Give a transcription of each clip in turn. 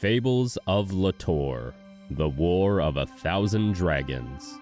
Fables of Litore The War of a Thousand Dragons.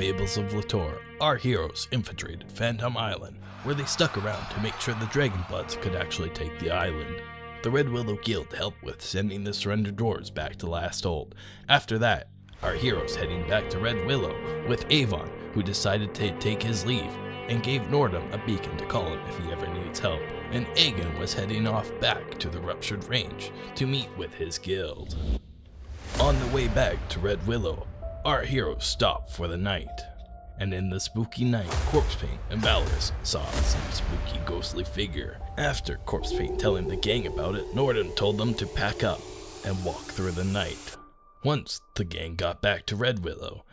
Fables of Litore, our heroes infiltrated Phantom Island, where they stuck around to make sure the Dragonbloods could actually take the island. The Red Willow Guild helped with sending the surrendered dwarves back to Last Hold. After that, our heroes heading back to Red Willow with Avon, who decided to take his leave and gave Nordhum a beacon to call him if he ever needs help. And Aegon was heading off back to the Ruptured Range to meet with his guild. On the way back to Red Willow, our heroes stop for the night. And in the spooky night, Corpse Paint and Valoris saw some spooky ghostly figure. After Corpse Paint telling the gang about it, Nordhum told them to pack up and walk through the night. Once the gang got back to Red Willow,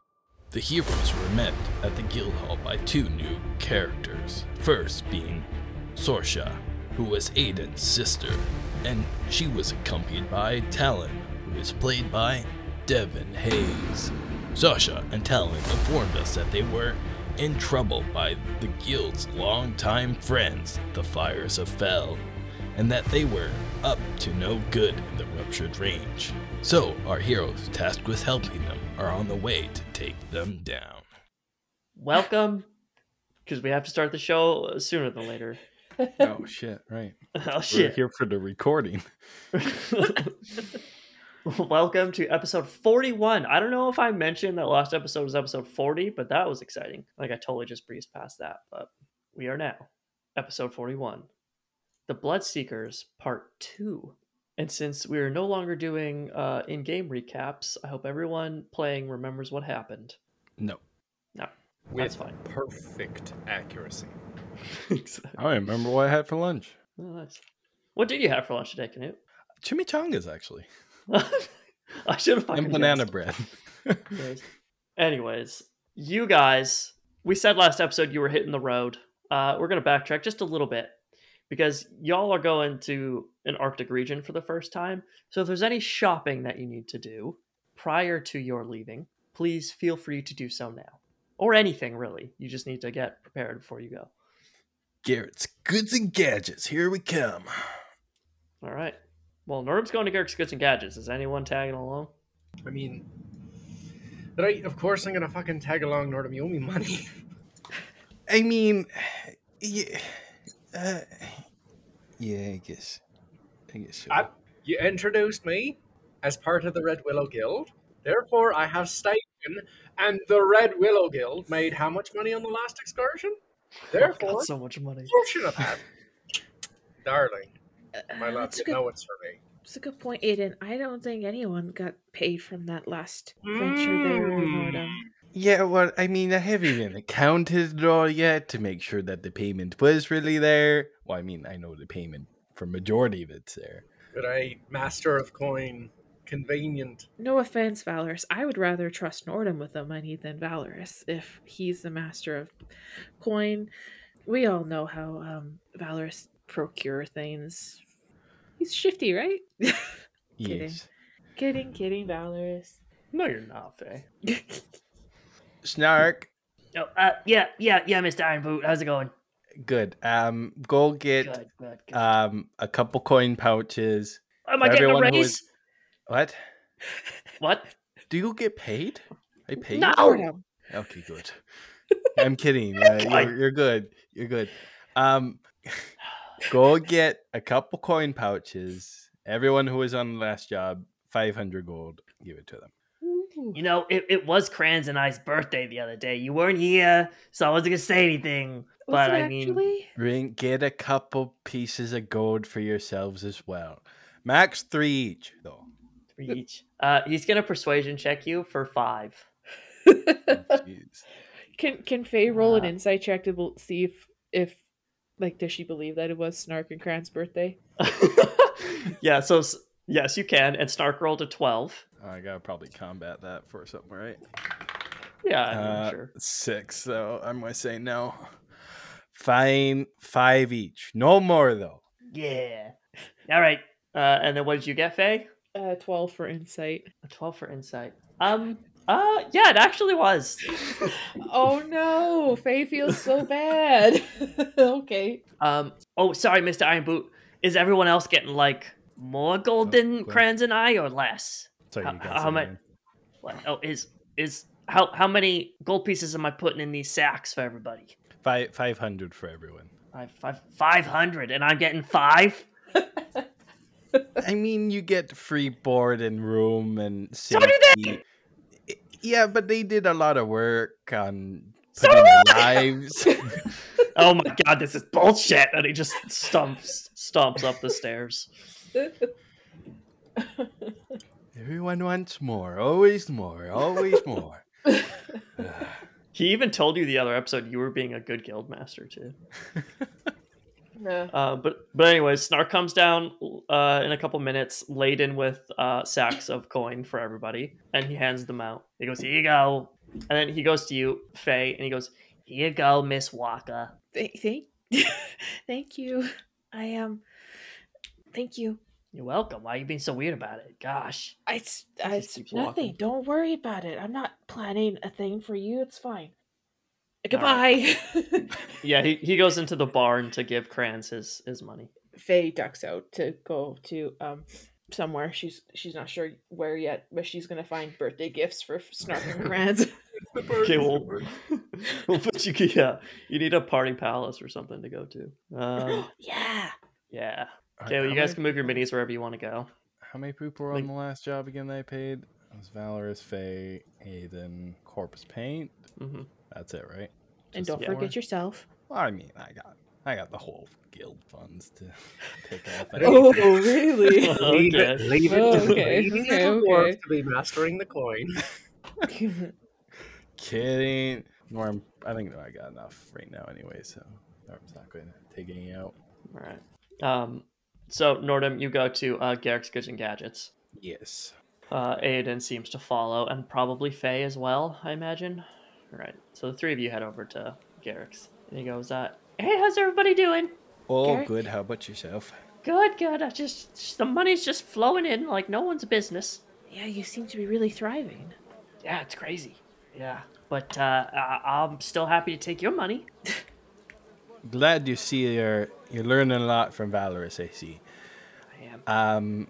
the heroes were met at the guild hall by two new characters. First being Sorsha, who was Aodhan's sister, and she was accompanied by Talon, who is played by Deven Hayes. Sasha and Talon informed us that they were in trouble by the guild's longtime friends, the Fires of Fell, and that they were up to no good in the Ruptured Range. So, our heroes, tasked with helping them, are on the way to take them down. Welcome, because we have to start the show sooner than later. Oh shit! Right. oh shit! We're shit! here for the recording. Welcome to episode 41. I don't know if I mentioned that last episode was episode 40, but that was exciting. Like I totally just breezed past that, but we are now episode 41. The Bloodseekers part 2. And since we are no longer doing uh, in-game recaps, I hope everyone playing remembers what happened. No, No, with that's fine. perfect accuracy. I remember what I had for lunch. Oh, nice. What did you have for lunch today, Knute? Chimichangas, actually, I should have fucking and banana guessed. bread. Anyways. Anyways, you guys, we said last episode you were hitting the road. Uh, we're gonna backtrack just a little bit because y'all are going to an Arctic region for the first time. So if there's any shopping that you need to do prior to your leaving, please feel free to do so now, or anything really. You just need to get prepared before you go. Garrick's Goods and Gadgets, here we come. All right. Well, Nerd's going to Garrick's Goods and Gadgets. Is anyone tagging along? I mean, right? Of course, I'm gonna fucking tag along. Nordhum, you owe me money. I mean, yeah, uh, yeah, I guess, I guess so. I- you introduced me as part of the Red Willow Guild. Therefore, I have stipend, and the Red Willow Guild made how much money on the last excursion? Therefore, Got so much money. you should have had. Darling, my love, Uh, That's a good, know it's for me. that's a good point, Aodhan. I don't think anyone got paid from that last venture there, Nordhum. Yeah, well, I mean, I haven't even accounted it all yet to make sure that the payment was really there. Well, I mean, I know the payment for majority of it's there. But I, master of coin, convenient. No offense, Valoris. I would rather trust Nordhum with the money than Valoris if he's the master of coin. We all know how um, Valoris procure things. He's shifty, right? Kidding. Yes. kidding, kidding, Valoris. No, you're not, Faye. Snark. Oh, uh, yeah, yeah, yeah, Mr. Iron Boot. How's it going? Good. Um, go get Good, good, good. um a couple coin pouches. Am I for getting a raise? is- What? What? Do you get paid? I paid. No! Okay, good. I'm kidding. Uh, you're, you're good. You're good. Um, go get a couple coin pouches. Everyone who was on the last job, 500 gold. Give it to them. You know, it, it was Kran's and I's birthday the other day. You weren't here, so I wasn't gonna say anything. Was but it I mean, actually? Bring get a couple pieces of gold for yourselves as well. Max three each, though. three each. Uh, he's gonna persuasion check you for five. Jeez. Can can Faye roll an Uh, insight check to see if if Like, does she believe that it was Snark and Cran's birthday? yeah, so yes, you can. And Snark rolled a 12. I gotta probably combat that for something, right? Yeah, I'm Uh, sure. Six, so I'm gonna say no. Fine, five each. No more though. Yeah. All right. Uh, and then what did you get, Faye? Uh, 12 for insight. A 12 for insight. Um, uh, yeah, it actually was. Oh no, Faye feels so bad. okay. Um, oh, sorry, Mr. Iron Boot. Is everyone else getting like more golden cool. crayons than I or less? Sorry, How- you how guys. much- Oh, is is how how many gold pieces am I putting in these sacks for everybody? Five five hundred for everyone. Five five five hundred, and I'm getting five. I mean, you get free board and room and So do safety. Yeah, but they did a lot of work on So putting do their I! lives. Oh my god, this is bullshit! And he just stumps stomps up the stairs. Everyone wants more, always more, always more. He even told you the other episode you were being a good guild master too. Yeah. Uh, but but anyways, Snark comes down uh, in a couple minutes, laden with uh, sacks of coin for everybody, and he hands them out. He goes, "Here you go," and then he goes to you, Faye, and he goes, "Here you go, Miss Walker." Thank, thank, thank you. I am. Um, thank you. You're welcome. Why are you being so weird about it? Gosh. I, it's, I, Just it's keeps nothing. walking. Don't worry about it. I'm not planning a thing for you. It's fine. All right. Goodbye. Yeah, he, he goes into the barn to give Kranz his, his money. Faye ducks out to go to um somewhere. She's she's not sure where yet, but she's gonna find birthday gifts for Snark and Kranz. Okay, well, we'll put you. Yeah, you need a party palace or something to go to. Um, yeah. yeah. Okay, well, you how guys can move your minis wherever you want to go. How many people were Like- on the last job again that I paid? It was Valoris, Faye, Aodhan, Corpse Paint. hmm That's it, right? And Just don't yeah. forget yourself. Well, I mean, I got, I got the whole guild funds to take off. Oh, really? Leave Okay. it, leave it Oh, to the okay, greedy okay, little okay. to be mastering the coin. Kidding. Norm, I think I got enough right now anyway, so Norm's not going to take any out. All right. Um, so Nordhum, you go to uh, Garrick's Goods and Gadgets. Yes. Uh, Aodhan seems to follow, and probably Faye as well, I imagine. All right. So the three of you head over to Garrick's, and he goes, uh, "Hey, how's everybody doing? Oh, Garrick? good. How about yourself? Good, good. I just, just the money's just flowing in like no one's business. yeah, you seem to be really thriving. Yeah, it's crazy. Yeah, but uh, I- I'm still happy to take your money. Glad you see you're you're learning a lot from Valoris. I see. I am. Um,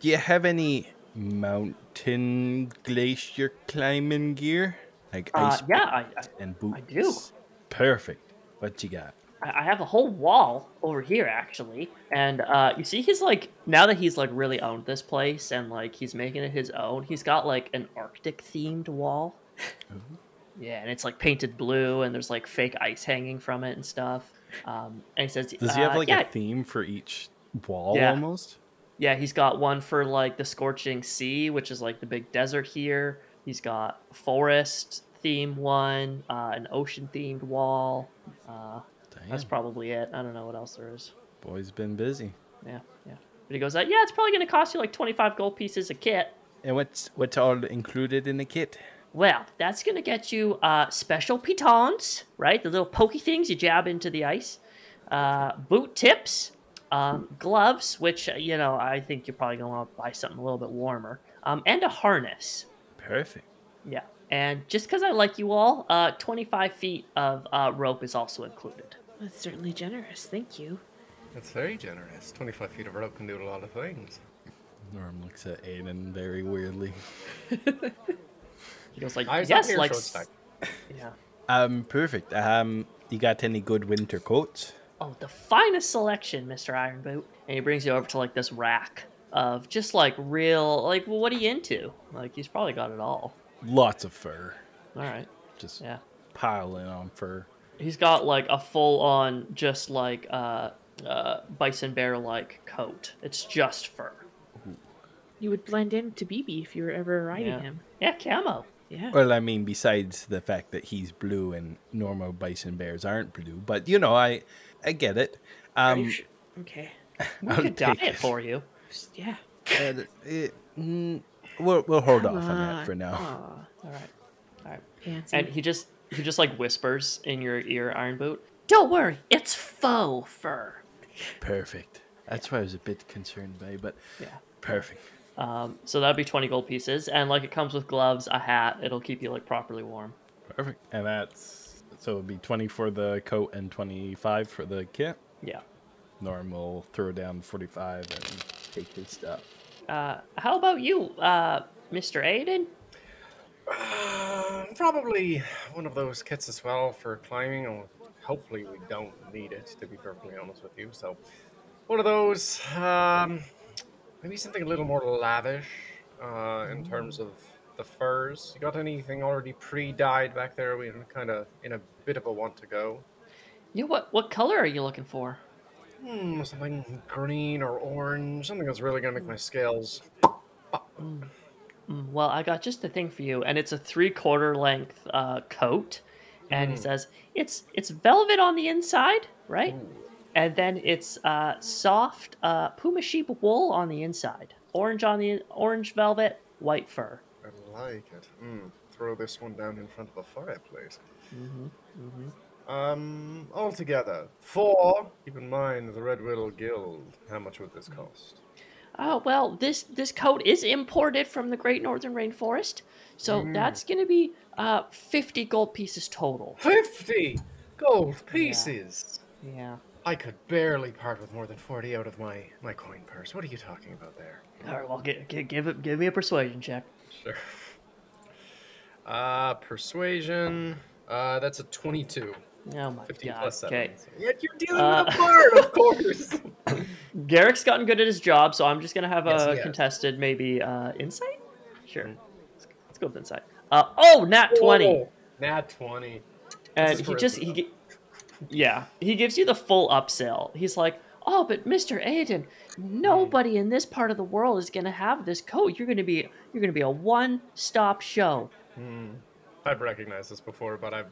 do you have any mountain glacier climbing gear, like Uh, ice yeah, I, I, and boots? I do. Perfect. What you got? I have a whole wall over here actually, and uh, you see he's like now that he's like really owned this place and like he's making it his own. He's got like an Arctic themed wall. yeah, and it's like painted blue, and there's like fake ice hanging from it and stuff. Um, and he says, Does he have uh, like yeah, a theme for each wall Yeah. almost? Yeah, he's got one for like the scorching sea, which is like the big desert here. He's got forest themed one, uh, an ocean themed wall. Uh, that's probably it. I don't know what else there is. boy's been busy. Yeah, yeah. But he goes, uh, yeah, it's probably going to cost you like 25 gold pieces a kit. And what's what's all included in the kit? Well, that's going to get you uh, special pitons, right? The little pokey things you jab into the ice. Uh, boot tips, um, gloves, which, uh, you know, I think you're probably going to want to buy something a little bit warmer, um, and a harness. Perfect. Yeah. And just because I like you all, uh, 25 feet of uh, rope is also included. That's certainly generous. Thank you. That's very generous. 25 feet of rope can do a lot of things. Norm looks at Aodhan very weirdly. He goes like, Eyes up yes, here, like, short stack. yeah. Um, perfect. Um, you got any good winter coats? Oh, the finest selection, Mr. Iron Boot. And he brings you over to like this rack of just like real, like, well, what are you into? Like, he's probably got it all. Lots of fur. All right. Just Yeah. piling on fur. He's got like a full on, just like, uh, uh, bison bear like coat. It's just fur. You would blend in to BB if you were ever riding Yeah. him. Yeah, camo. Yeah. Well, I mean, besides the fact that he's blue and normal bison bears aren't blue, but you know, I I get it. Are you Um, sh- okay. We I'll could dye take it for you. Yeah. And it- mm, we'll we'll hold Come off on that for now. Aw, All right. All right. fancy. And he just he just like whispers in your ear, Iron Boot. Don't worry, it's faux fur. Perfect. That's what I was a bit concerned by, but Yeah. perfect. Um, so that'd be twenty gold pieces, and like it comes with gloves, a hat. It'll keep you like properly warm. Perfect. And that's so it'd be twenty for the coat and twenty five for the kit. Yeah. Norm will throw down forty five and take his stuff. Uh, how about you, uh, Mr. Aodhan? Uh, probably one of those kits as well for climbing. Or hopefully, we don't need it, to be perfectly honest with you. So, one of those. Um, maybe something a little more lavish uh, in terms of the furs. You got anything already pre-dyed back there? We're kind of in a bit of a want to go. You what? What color are you looking for? Hmm, something green or orange. Something that's really gonna make my scales. Mm, Well, I got just the thing for you, and it's a three-quarter length uh, coat, and he says it's it's velvet on the inside, right? And then it's uh, soft uh, puma sheep wool on the inside, orange on the orange velvet, white fur. I like it. Mm, throw this one down in front of a fireplace. Mm-hmm. Um, altogether, four. Keep in mind the Red Willow Guild. How much would this cost? Oh well, this this coat is imported from the Great Northern Rainforest, so that's gonna be uh, fifty gold pieces total. Fifty gold pieces. Yeah. I could barely part with more than forty out of my my coin purse. What are you talking about there? All right. Well, give, give, give it give me a persuasion check. Sure. Uh, persuasion. Uh, that's a twenty-two. Oh my 15 god. plus seven. Okay. Yet you're dealing Uh, with a bard, of course. Garrick's gotten good at his job, so I'm just gonna have Yes, a he has. contested maybe uh, insight. Sure. Let's, let's go with insight. Uh, oh, nat twenty, Whoa, Nat twenty. and he just he, though. yeah, he gives you the full upsell. He's like, oh, but Mister Aodhan, nobody in this part of the world is gonna have this coat. You're gonna be you're gonna be a one-stop show. I've recognized this before, but I've.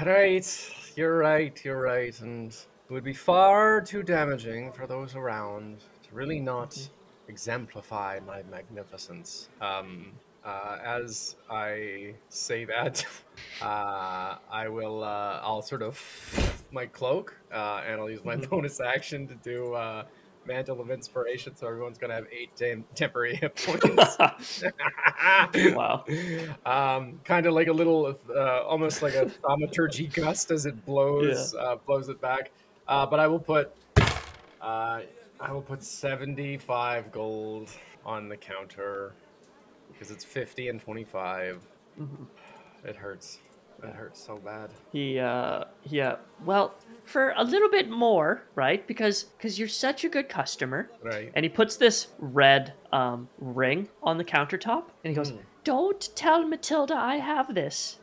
Right, you're right, you're right, and it would be far too damaging for those around to really not exemplify my magnificence. Um, uh, as I say that, uh, I will. Uh, I'll sort of my cloak, uh, and I'll use my bonus action to do uh, mantle of inspiration. So everyone's gonna have eight tem- temporary hit points. Wow. Um, kind of like a little, uh, almost like a thaumaturgy gust as it blows, uh, blows it back. Uh, but I will put, uh, I will put seventy-five gold on the counter because it's fifty and 25 It hurts. It hurts so bad. He, uh, yeah. Well, for a little bit more, right? Because because you're such a good customer. Right. And he puts this red um, ring on the countertop, and he goes, "Don't tell Matilda I have this,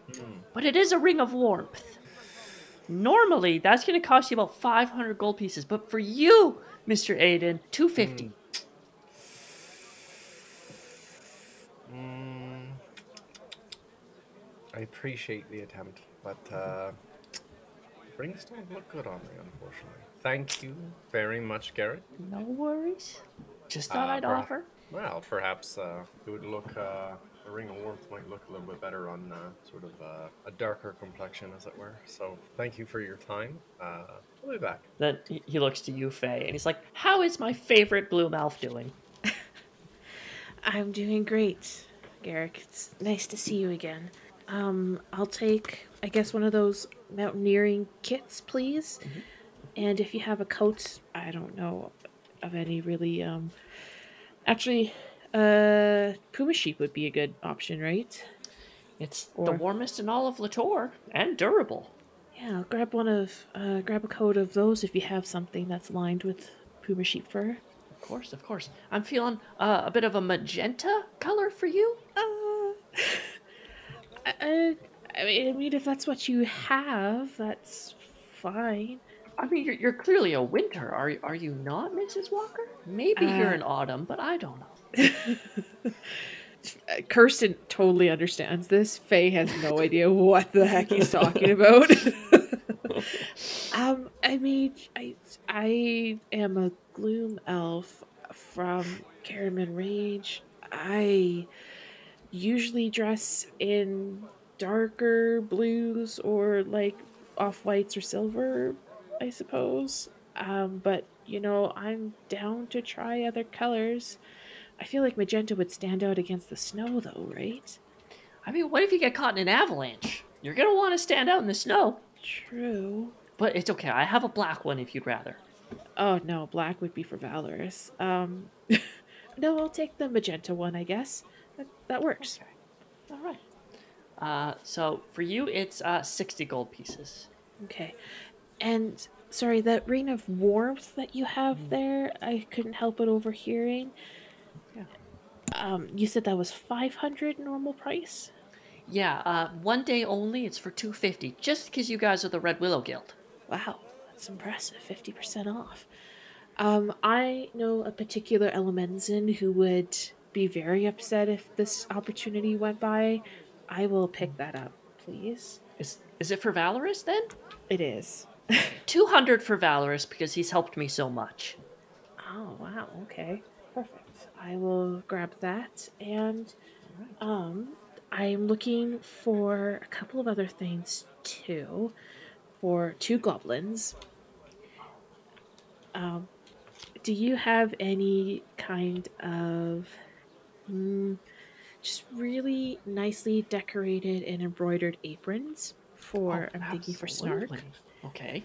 but it is a ring of warmth. Normally, that's going to cost you about 500 gold pieces, but for you, Mister Aodhan, 250. Mm, I appreciate the attempt, but uh, rings don't look good on me, unfortunately. Thank you very much, Garrick. No worries. Just thought Uh, I'd per- offer. Well, perhaps uh, it would look. Uh, a ring of warmth might look a little bit better on uh, sort of uh, a darker complexion, as it were. So, thank you for your time. Uh, we'll be back. Then he- he looks to you, Faye, and he's like, "How is my favorite blue mouth doing?" I'm doing great, Garrick. It's nice to see you again. Um, I'll take, I guess, one of those mountaineering kits, please. And if you have a coat, I don't know of any really. Um, actually, uh, puma sheep would be a good option, right? It's the warmest in all of Litore and durable. Yeah, I'll grab one of, uh, grab a coat of those if you have something that's lined with puma sheep fur. Of course, of course. I'm feeling uh, a bit of a magenta color for you. Uh, I, I mean, I mean, if that's what you have, that's fine. I mean, you're, you're clearly a winter. Are are you not, Mrs. Walker? Maybe you're Uh, an autumn, but I don't know. Kirsten totally understands this. Faye has no idea what the heck he's talking about. um, I mean, I I am a gloom elf from Caraman Range. I usually dress in darker blues or like off whites or silver, I suppose. Um, but you know, I'm down to try other colors. I feel like magenta would stand out against the snow, though, right? I mean, what if you get caught in an avalanche? You're gonna want to stand out in the snow. True. But it's okay. I have a black one if you'd rather. Oh no, black would be for Valoris. Um, no, I'll take the magenta one, I guess. That, that works. All right. Uh, so for you, it's uh, 60 gold pieces. Okay. And sorry, that ring of warmth that you have there, I couldn't help but overhearing. Yeah. Um, you said that was 500 normal price? Yeah, uh, one day only. It's for 250, just because you guys are the Red Willow Guild. Wow, that's impressive. 50% off. Um, I know a particular Elemenzen who would be very upset if this opportunity went by. I will pick that up, please. Is is it for Valoris then? It is. 200 for Valoris because he's helped me so much. Oh, wow. Okay. Perfect. I will grab that. And um, I'm looking for a couple of other things too. For two goblins. Um, do you have any kind of mm, just really nicely decorated and embroidered aprons for Oh, I'm thinking for Snark. Okay.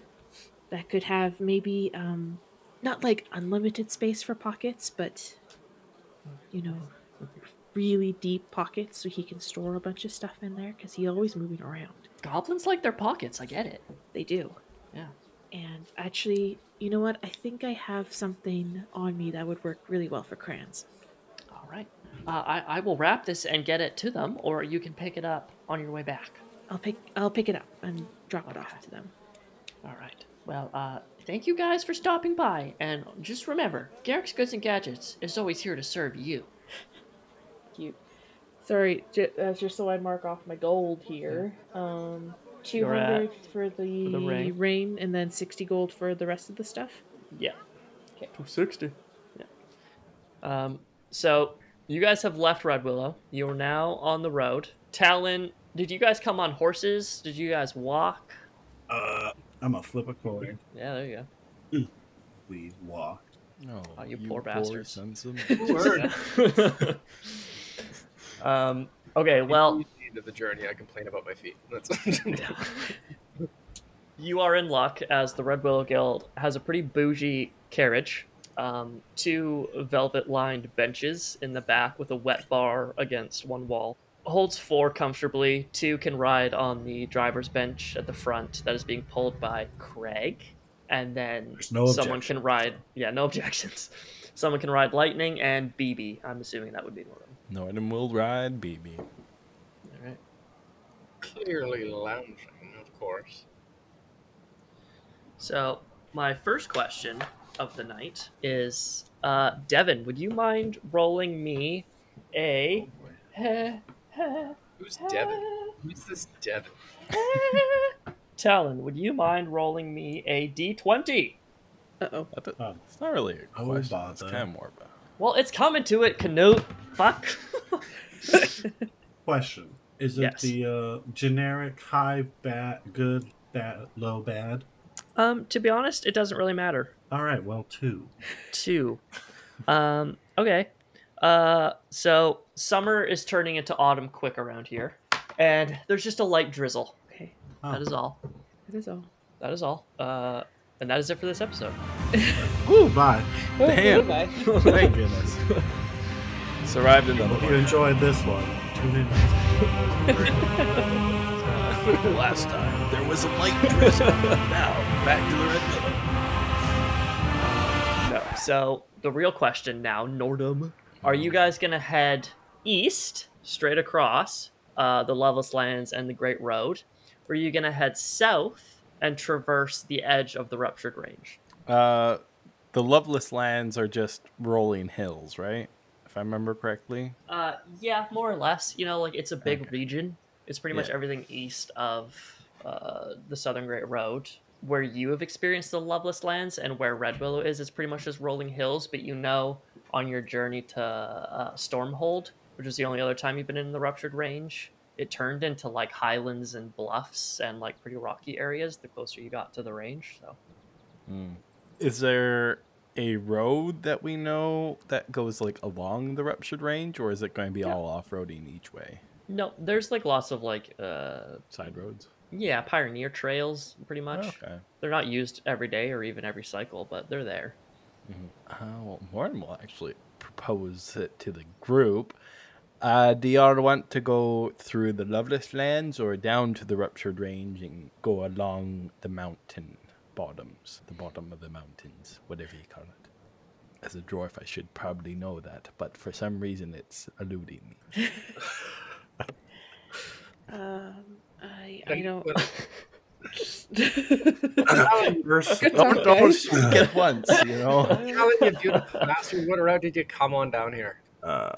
that could have maybe um not like unlimited space for pockets, but you know, really deep pockets so he can store a bunch of stuff in there because he's always moving around. Goblins like their pockets. I get it. They do. Yeah. And actually, you know what? I think I have something on me that would work really well for crayons. All right. Uh, I I will wrap this and get it to them, or you can pick it up on your way back. I'll pick I'll pick it up and drop it off to them. All right. Well, uh, thank you guys for stopping by, and just remember, Garrick's Goods and Gadgets is always here to serve you. Cute. Sorry, j- that's just so I mark off my gold here. Um, two You're at- hundred for the, for the ring. ring, and then sixty gold for the rest of the stuff. Yeah. Okay. 260. Yeah. Um, so you guys have left Red Willow. You are now on the road. Talon, did you guys come on horses? Did you guys walk? Uh, I'm gonna flip a coin. Yeah, there you go. We walked. Oh, Oh, you poor bastards. sons of- um, okay, well, At the end of the journey, I complain about my feet. That's you are in luck as the Red Willow Guild has a pretty bougie carriage. Um, two velvet lined benches in the back with a wet bar against one wall. Holds four comfortably. Two can ride on the driver's bench at the front that is being pulled by Craig. And then no someone objection. can ride. Yeah, no objections. Someone can ride Lightning and BB. I'm assuming that would be one of them. Nordhum will ride, BB. All right. clearly lounging, of course. So, my first question of the night is uh, Deven, would you mind rolling me a. Who's Deven? Who's this Deven? Talon, would you mind rolling me a d20? Uh oh. Oh. It's not really a Oh, question. It's bother. kind of more about. Well, it's coming to it, Knute. Fuck. Question: Is it Yes. the uh, generic high, bad, good, bad, low, bad? um, to be honest, it doesn't really matter. All right, well, two. Two. Um, okay. Uh, so summer is turning into autumn quick around here, and there's just a light drizzle. Okay, Oh. that is all. That is all. That is all. Uh, and that is it for this episode. Woo, bye. Damn. Bye. Thank goodness. Survived another Hope you enjoyed this one. Tune in. Last time there was a light drizzle. now back to the red Willow. No. So the real question now, Nordhum, are you guys gonna head east straight across uh, the Loveless Lands and the Great Road, or are you gonna head south and traverse the edge of the Ruptured Range? Uh, the Loveless Lands are just rolling hills, right? If I remember correctly. Uh, yeah, more or less. You know, like it's a big Okay. region. It's pretty much everything east of uh, the Southern Great Road. Where you have experienced the Loveless Lands and where Red Willow is, it's pretty much just rolling hills. But you know, on your journey to uh, Stormhold, which is the only other time you've been in the Ruptured Range, it turned into like highlands and bluffs and like pretty rocky areas the closer you got to the range. So Is there a road that we know that goes like along the ruptured range, or is it going to be Yeah. all off roading each way? no, there's like lots of like uh, Side roads. Yeah pioneer trails, pretty much. Okay. They're not used every day or even every cycle, but they're there. Uh, well, Morton will actually propose it to the group. Uh, do y'all want to go through the Loveless Lands or down to the Ruptured Range and go along the mountain bottoms, the bottom of the mountains, whatever you call it? As a dwarf, I should probably know that, but for some reason it's eluding me. Um, I I don't. what- First, Good Don't, talk, guys. speak at once, you know? Telling you, beautiful master, what route did you come on down here? Uh,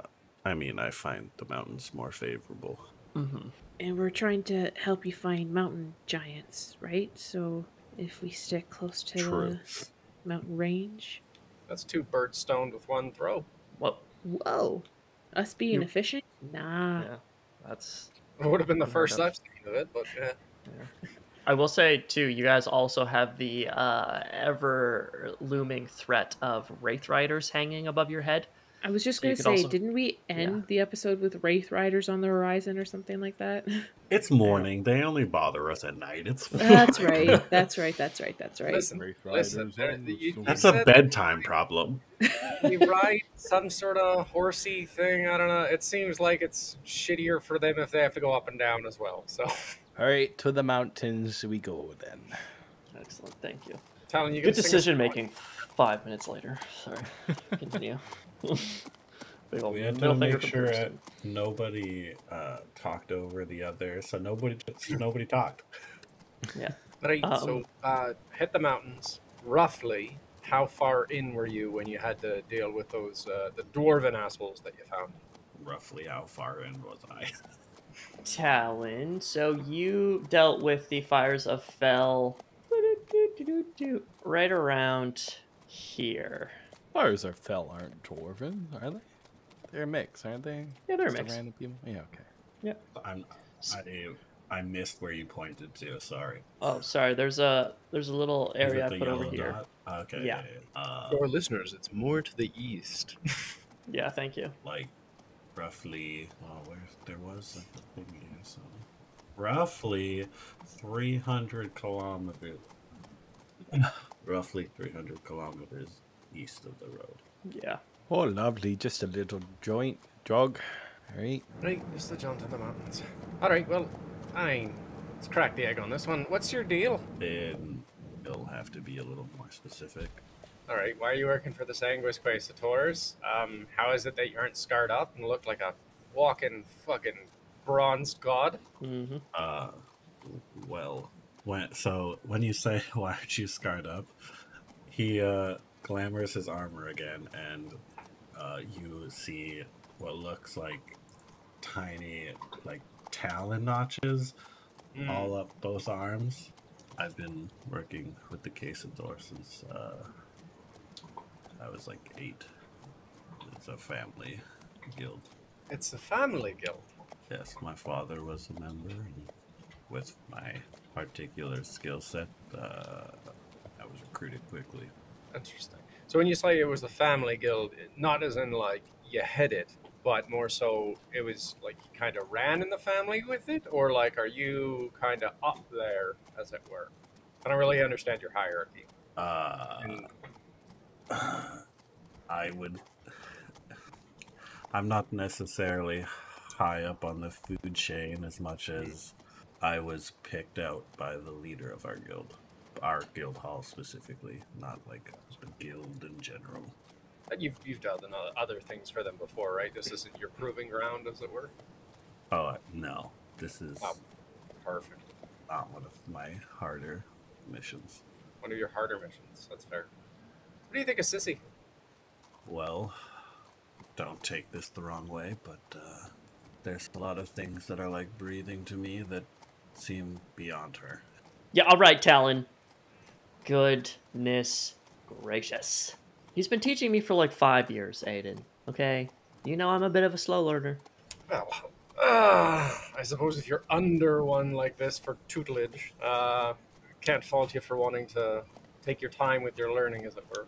I mean, I find the mountains more favorable. Mm-hmm. and we're trying to help you find mountain giants, right? So if we stick close to True. the mountain range. That's two birds stoned with one throw. Well, Whoa. Us being You- efficient? Nah. yeah, that's. It would have been the first enough. I've seen of it, but yeah. I will say too. You guys also have the uh, ever looming threat of wraith riders hanging above your head. I was just So gonna say, also- didn't we end the episode with Wraith Riders on the horizon or something like that? It's morning. They only bother us at night. It's that's right. That's right. That's right. That's right. Listen, Wraith listen, Riders you- That's a bedtime problem. you ride some sort of horsey thing. I don't know. It seems like it's shittier for them if they have to go up and down as well. So, All right, to the mountains we go then. Excellent, thank you. telling you, Good can sing us decision making. song. Making. Five minutes later. Sorry. Continue. Big ol' we had to make sure Bruce. uh, nobody uh, talked over the other, so nobody nobody talked. Yeah. Right. Um, so, uh, hit the mountains. Roughly, how far in were you when you had to deal with those uh, the dwarven assholes that you found? Roughly how far in was I? Talon. So you dealt with the fires of Fell right around here. Fires are fell aren't dwarven, are they? They're a mix, aren't they? Yeah, they're a Just mix. Random people? Yeah, okay. Yeah. I'm. I, I missed where you pointed to. Sorry. Oh, sorry. There's a there's a little area I put over yellow here. Okay. Yeah. yeah. Uh, For our listeners, it's more to the east. Yeah, thank you. like roughly. Oh, where there was like the thing here. So roughly three hundred kilometers. roughly three hundred kilometers east of the road. Yeah. Oh, lovely. Just a little joint jog. All right. right, just a jaunt to the mountains. All right. Well, fine. Let's crack the egg on this one. What's your deal? Then you'll have to be a little more specific. All right. Why are you working for the Sanguis Quaesators? Um, how is it that you aren't scarred up and look like a walking fucking bronze god? Mm-hmm. Uh, well, when so when you say why aren't you scarred up, he uh glamours his armor again, and uh, you see what looks like tiny like talon notches Hmm. all up both arms. I've been working with the Quesador since uh, I was like eight. It's a family guild. It's a family guild. Yes, my father was a member, and with my particular skill set, uh, I was recruited quickly. Interesting. So when you say it was the family guild, not as in like you head it, but more so it was like you kind of ran in the family with it, or like are you kind of up there, as it were? I don't really understand your hierarchy. Uh, And I would. I'm not necessarily high up on the food chain as much as I was picked out by the leader of our guild, our guild hall specifically, not like a guild in general. But you've you've done other things for them before, right? This isn't your proving ground, as it were. Oh no, this is Oh. Perfect. not one of my harder missions. One of your harder missions. That's fair. What do you think of Sissy? Well, don't take this the wrong way, but uh, there's a lot of things that are like breathing to me that seem beyond her. Yeah, all right, Talon. Goodness gracious. He's been teaching me for like five years, Aodhan. Okay? You know I'm a bit of a slow learner. Well, uh, I suppose if you're under one like this for tutelage, uh, can't fault you for wanting to take your time with your learning, as it were.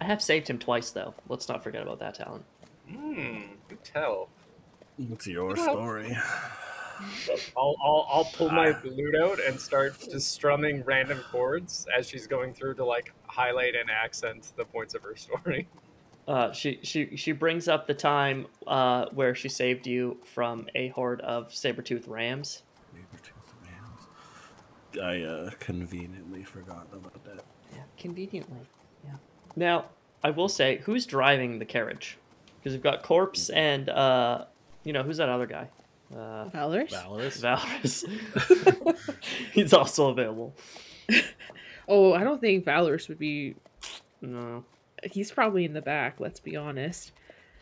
I have saved him twice, though. Let's not forget about that, Talon. Hmm, do tell. It's your Well- story. I'll, I'll, I'll pull my lute out and start just strumming random chords as she's going through to like highlight and accent the points of her story. Uh, she she she brings up the time uh, where she saved you from a horde of saber-toothed rams. Saber-tooth rams. I uh, conveniently forgot about that. Yeah, conveniently. Yeah. Now, I will say, who's driving the carriage? Because we've got Corpse and uh, you know, who's that other guy? Uh, Valoris? Valoris. Valoris. He's also available. Oh, I don't think Valoris would be. No. He's probably in the back. Let's be honest.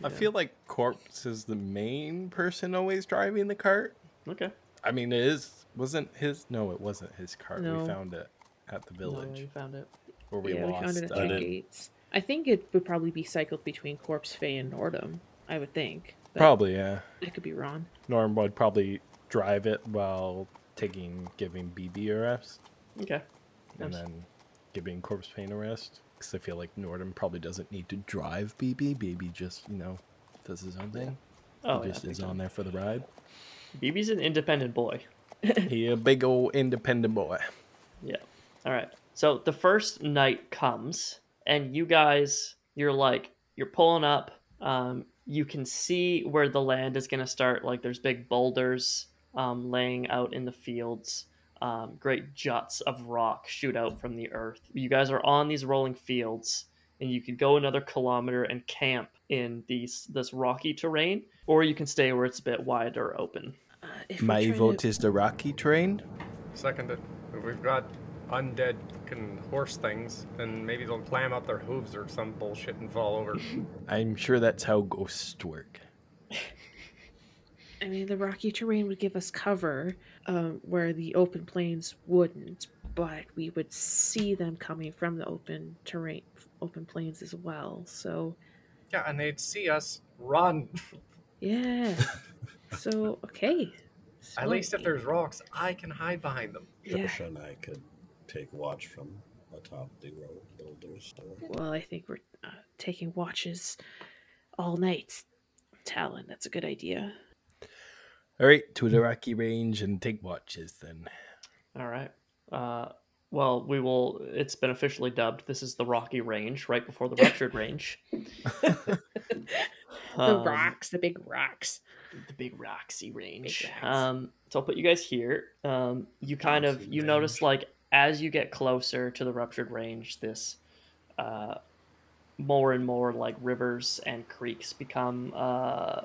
I feel like Corpse is the main person always driving the cart. Okay. I mean, it is. Wasn't his? No, it wasn't his cart. No. We found it at the No, village you found it. where we yeah, we lost. found it at the gates. I think it would probably be cycled between Corpse, Faye, and Nordhum. I would think. Probably, yeah. I could be wrong. Norm would probably drive it while taking giving BB a rest, Okay. and Nice. then giving Corpse Pain a rest. Because I feel like Nordhum probably doesn't need to drive BB. BB just you know does his own thing. Oh, he yeah. just is on there for the ride. BB's an independent boy. he a big old independent boy. Yeah. All right. So the first night comes, and you guys, you're like, you're pulling up. Um, you can see where the land is going to start. Like, there's big boulders um, laying out in the fields. Um, great juts of rock shoot out from the earth. You guys are on these rolling fields, and you could go another kilometer and camp in these this rocky terrain, or you can stay where it's a bit wider open. Uh, if My trying vote to- is the rocky terrain. Seconded. If we've got undead can horse things, then maybe they'll clam up their hooves or some bullshit and fall over. I'm sure that's how ghosts work. I mean, the rocky terrain would give us cover um, where the open plains wouldn't, but we would see them coming from the open terrain, open plains as well. So, yeah, and they'd see us run. yeah. so, okay. At least if there's rocks, I can hide behind them. Yeah. Josh and I could take watch from atop the road boulders. Or... Well, I think we're uh, taking watches all night. Talon, that's a good idea. All right, to the rocky range and take watches then. All right. Uh, well, we will. It's been officially dubbed. This is the Rocky Range, right before the Ruptured Range. The Um, rocks, the big rocks. the big Roxy Range. rocks. Um, so I'll put you guys here. Um, you kind of you Range. notice like as you get closer to the Ruptured Range, this uh, more and more like rivers and creeks become uh,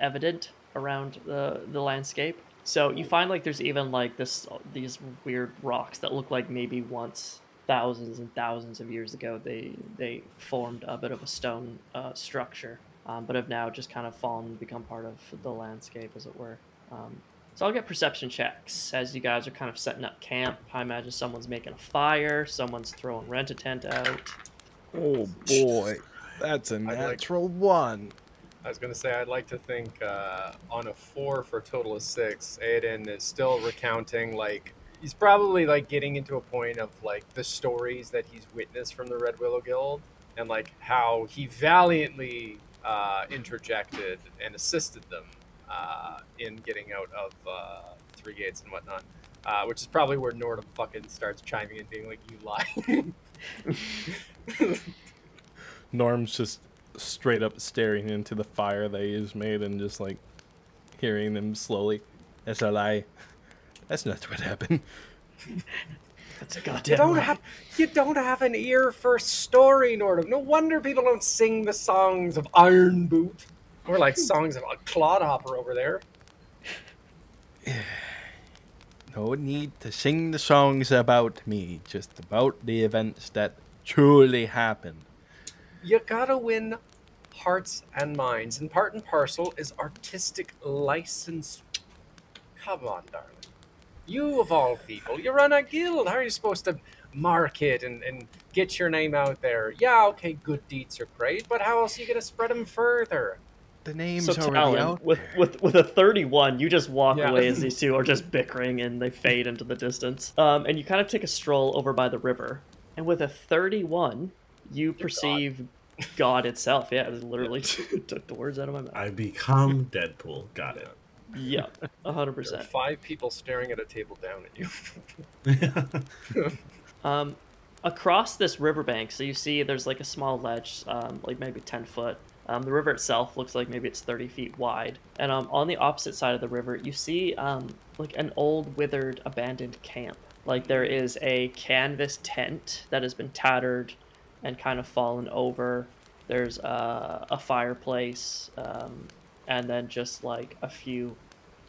evident around the the landscape. So you find like there's even like this these weird rocks that look like maybe once thousands and thousands of years ago they they formed a bit of a stone uh, structure, um, but have now just kind of fallen and become part of the landscape as it were. Um, so I'll get perception checks as you guys are kind of setting up camp. I imagine someone's making a fire, someone's throwing rent a tent out. Oh boy, that's a like- natural one. I was gonna say I'd like to think uh, on a four for a total of six, Aodhan is still recounting like he's probably like getting into a point of like the stories that he's witnessed from the Red Willow Guild and like how he valiantly uh, interjected and assisted them uh, in getting out of uh, Three Gates and whatnot. Uh, which is probably where Nordhum fucking starts chiming in, being like, "You lie." Norm's just straight up staring into the fire they just made and just like hearing them slowly. That's a lie. That's not what happened. That's a goddamn You don't lie. have you don't have an ear for story, Nordhum. No wonder people don't sing the songs of Iron Boot or like songs of a Clodhopper over there. No need to sing the songs about me, just about the events that truly happened. You gotta win hearts and minds, and part and parcel is artistic license. Come on, darling. You, of all people, you run a guild. How are you supposed to market and, and get your name out there? Yeah, okay, good deeds are great, but how else are you to spread them further? The name's So already Talon, out with, there. with with a 31, you just walk Yeah. away as these two are just bickering and they fade into the distance. Um, and you kind of take a stroll over by the river. And with a 31, you perceive God. itself. Yeah, it literally took the words out of my mouth. I become Deadpool. Got it. Yeah, 100%. Five people staring at a table down at you. Um, across this riverbank, so you see there's like a small ledge, um, like maybe 10 foot. Um, the river itself looks like maybe it's 30 feet wide. And um, on the opposite side of the river, you see um, like an old, withered, abandoned camp. Like there is a canvas tent that has been tattered and kind of fallen over. There's uh, a fireplace, um, and then just like a few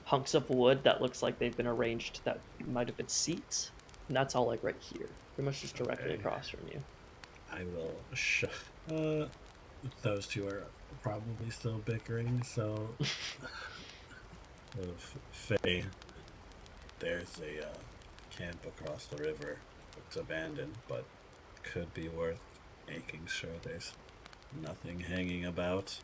hunks of wood that looks like they've been arranged that might have been seats. And that's all like right here. Pretty much just directly Okay. across from you. I will. Uh, those two are probably still bickering, so. Faye, there's a uh, camp across the river. It's abandoned, but could be worth making sure there's nothing hanging about.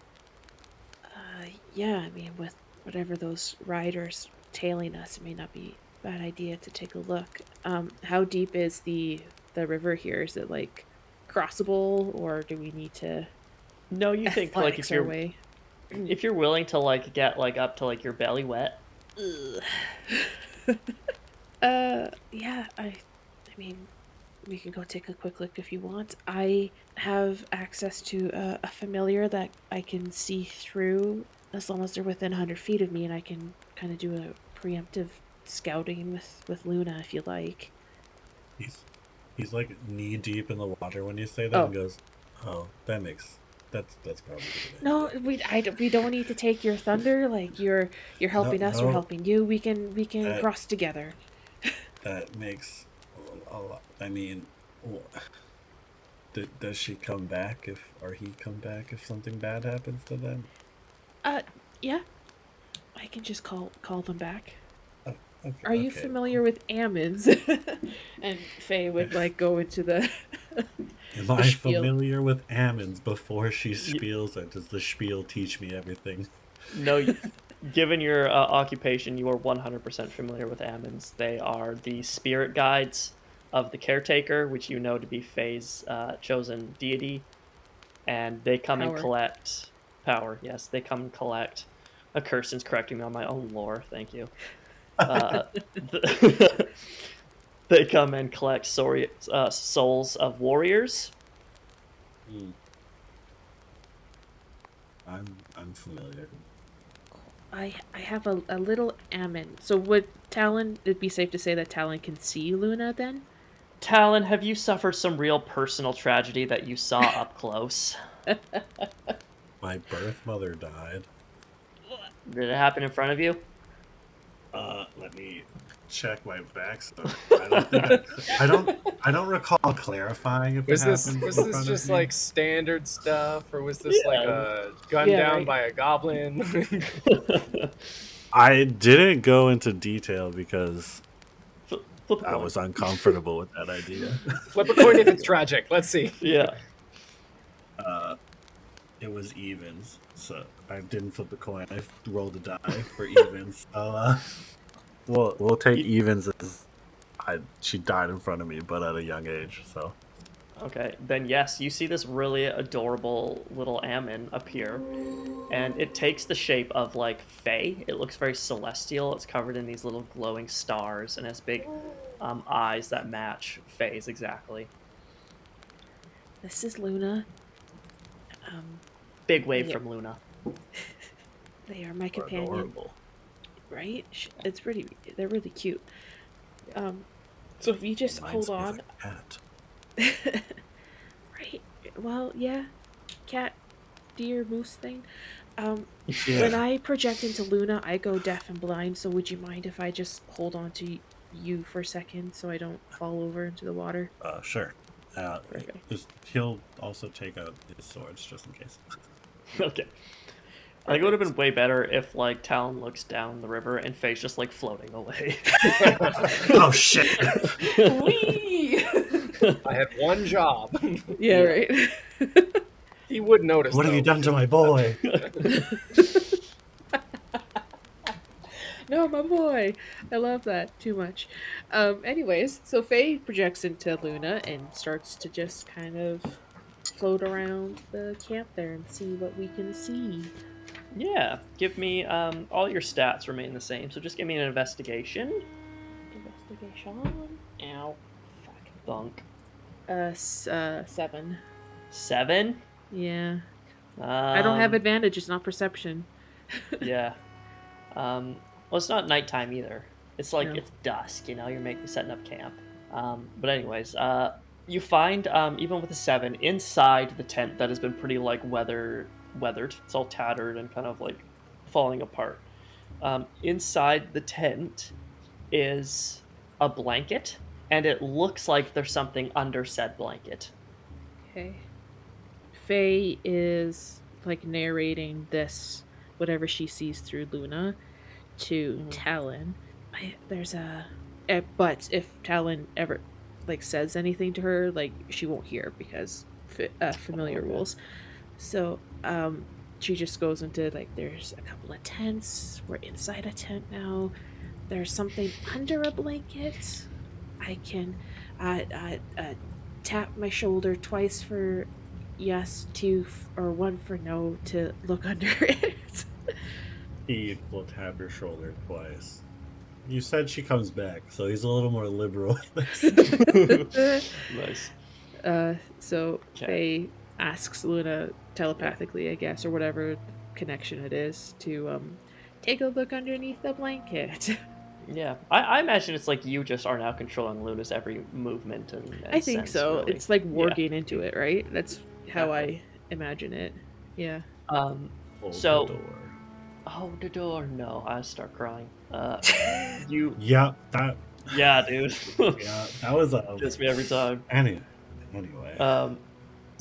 Uh, yeah, I mean, with whatever those riders tailing us, it may not be a bad idea to take a look. Um, how deep is the the river here? Is it like crossable, or do we need to No, you think like if you're way? if you're willing to like get like up to like your belly wet. Uh, yeah, I, I mean, we can go take a quick look if you want. I have access to a, a familiar that I can see through as long as they're within 100 feet of me, and I can kind of do a preemptive scouting with, with Luna if you like. He's he's like knee deep in the water when you say that Oh. and goes, "Oh, that makes that's that's probably No, we I, don't- we don't need to take your thunder. Like you're you're helping us, we're helping you. We can we can Uh, cross together. That makes a, a lot. I mean, does she come back if or he come back if something bad happens to them? Uh, yeah. I can just call call them back. Oh, okay, Are you okay. familiar with Ammons? and Faye would like go into the. Am I spiel. familiar with Ammons before she spiels, or does the spiel teach me everything? No, given your uh, occupation, you are 100% familiar with Ammons. They are the spirit guides of the caretaker, which you know to be Faye's uh, chosen deity, and they come and collect power. Yes, they come and collect. A Kirsten's correcting me on my own lore. Thank you. Uh, th- they come and collect sori- uh, souls of warriors. Hmm. I'm I'm familiar. I I have a, a little Ammon. So would Talon? It'd be safe to say that Talon can see Luna then. Talon, have you suffered some real personal tragedy that you saw up close? My birth mother died. Did it happen in front of you? Uh, let me check my backstory. I don't, I, I don't. I don't recall clarifying if Was it this was this just me. like standard stuff, or was this like a gun Yeah, down right. by a goblin? I didn't go into detail because Flip, flip a I coin. was uncomfortable with that idea. Flip a coin if it's tragic. Let's see. Yeah. Uh, it was evens, so I didn't flip a coin. I rolled a die for evens. So uh, we'll we'll take evens as I she died in front of me, but at a young age. So Okay. Then yes, you see this really adorable little Ammon appear, and it takes the shape of like Faye. It looks very celestial. It's covered in these little glowing stars and has big um, eyes that match Faye's exactly. This is Luna. Um, Big wave Yeah. from Luna. they are my companion. adorable. Right? It's pretty. They're really cute. Um, so if you just hold on, a cat. right? Well, yeah, cat, deer, moose thing. Um, Yeah. when I project into Luna, I go deaf and blind. So would you mind if I just hold on to you for a second so I don't fall over into the water? Uh, sure. Uh, Perfect. just, he'll also take out his swords just in case. okay. I think it would have been way better if like Talon looks down the river and Faye's just like floating away. oh shit! Whee! I had one job. yeah, right. he would notice. What have you done to my boy? no, my boy. I love that too much. Um, anyways, so Faye projects into Luna and starts to just kind of float around the camp there and see what we can see. Yeah, give me um, all your stats remain the same, so just give me an investigation. Investigation. Ow. Fuck. Bunk Uh, s- uh, seven. seven. Yeah. I don't have Um, advantage. It's not perception. yeah. Um, well, it's not nighttime either. It's like No. it's dusk. You know, you're making setting up camp. Um, but anyways, uh, you find um, even with a seven inside the tent that has been pretty like weather weathered. It's all tattered and kind of like falling apart. Um, inside the tent is a blanket, and it looks like there's something under said blanket. Okay. Faye is like narrating this, whatever she sees through Luna, to Mhm. Talon. I, there's a, eh, but if Talon ever like says anything to her, like she won't hear because uh, familiar rules. So um, she just goes into like there's a couple of tents. We're inside a tent now. There's something under a blanket. I can uh, uh, uh, tap my shoulder twice for yes, two f- or one for no to look under it. He will tap your shoulder twice. You said she comes back, so he's a little more liberal with this. Nice. uh, so Okay. Faye asks Luna telepathically, I guess, or whatever connection it is, to um, take a look underneath the blanket. Yeah, I, I imagine it's like you just are now controlling Luna's every movement and. and I think sense, so. really. It's like Yeah. working into it, right? That's how Exactly. I imagine it. Yeah. Um. Hold So- the door. Oh, the door. No, I start crying. Uh, you. Yeah, that Yeah, dude. yeah, that was a Gets me every time. any anyway. Um.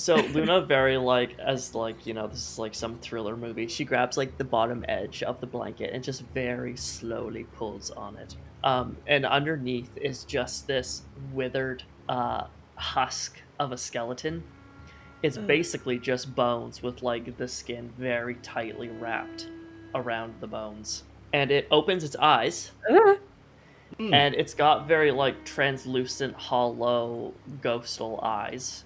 So Luna, very like as like you know this is like some thriller movie. She grabs like the bottom edge of the blanket and just very slowly pulls on it. Um, and underneath is just this withered uh, husk of a skeleton. It's Ugh. basically just bones with like the skin very tightly wrapped around the bones. And it opens its eyes! Hmm. and it's got very like translucent hollow ghostal eyes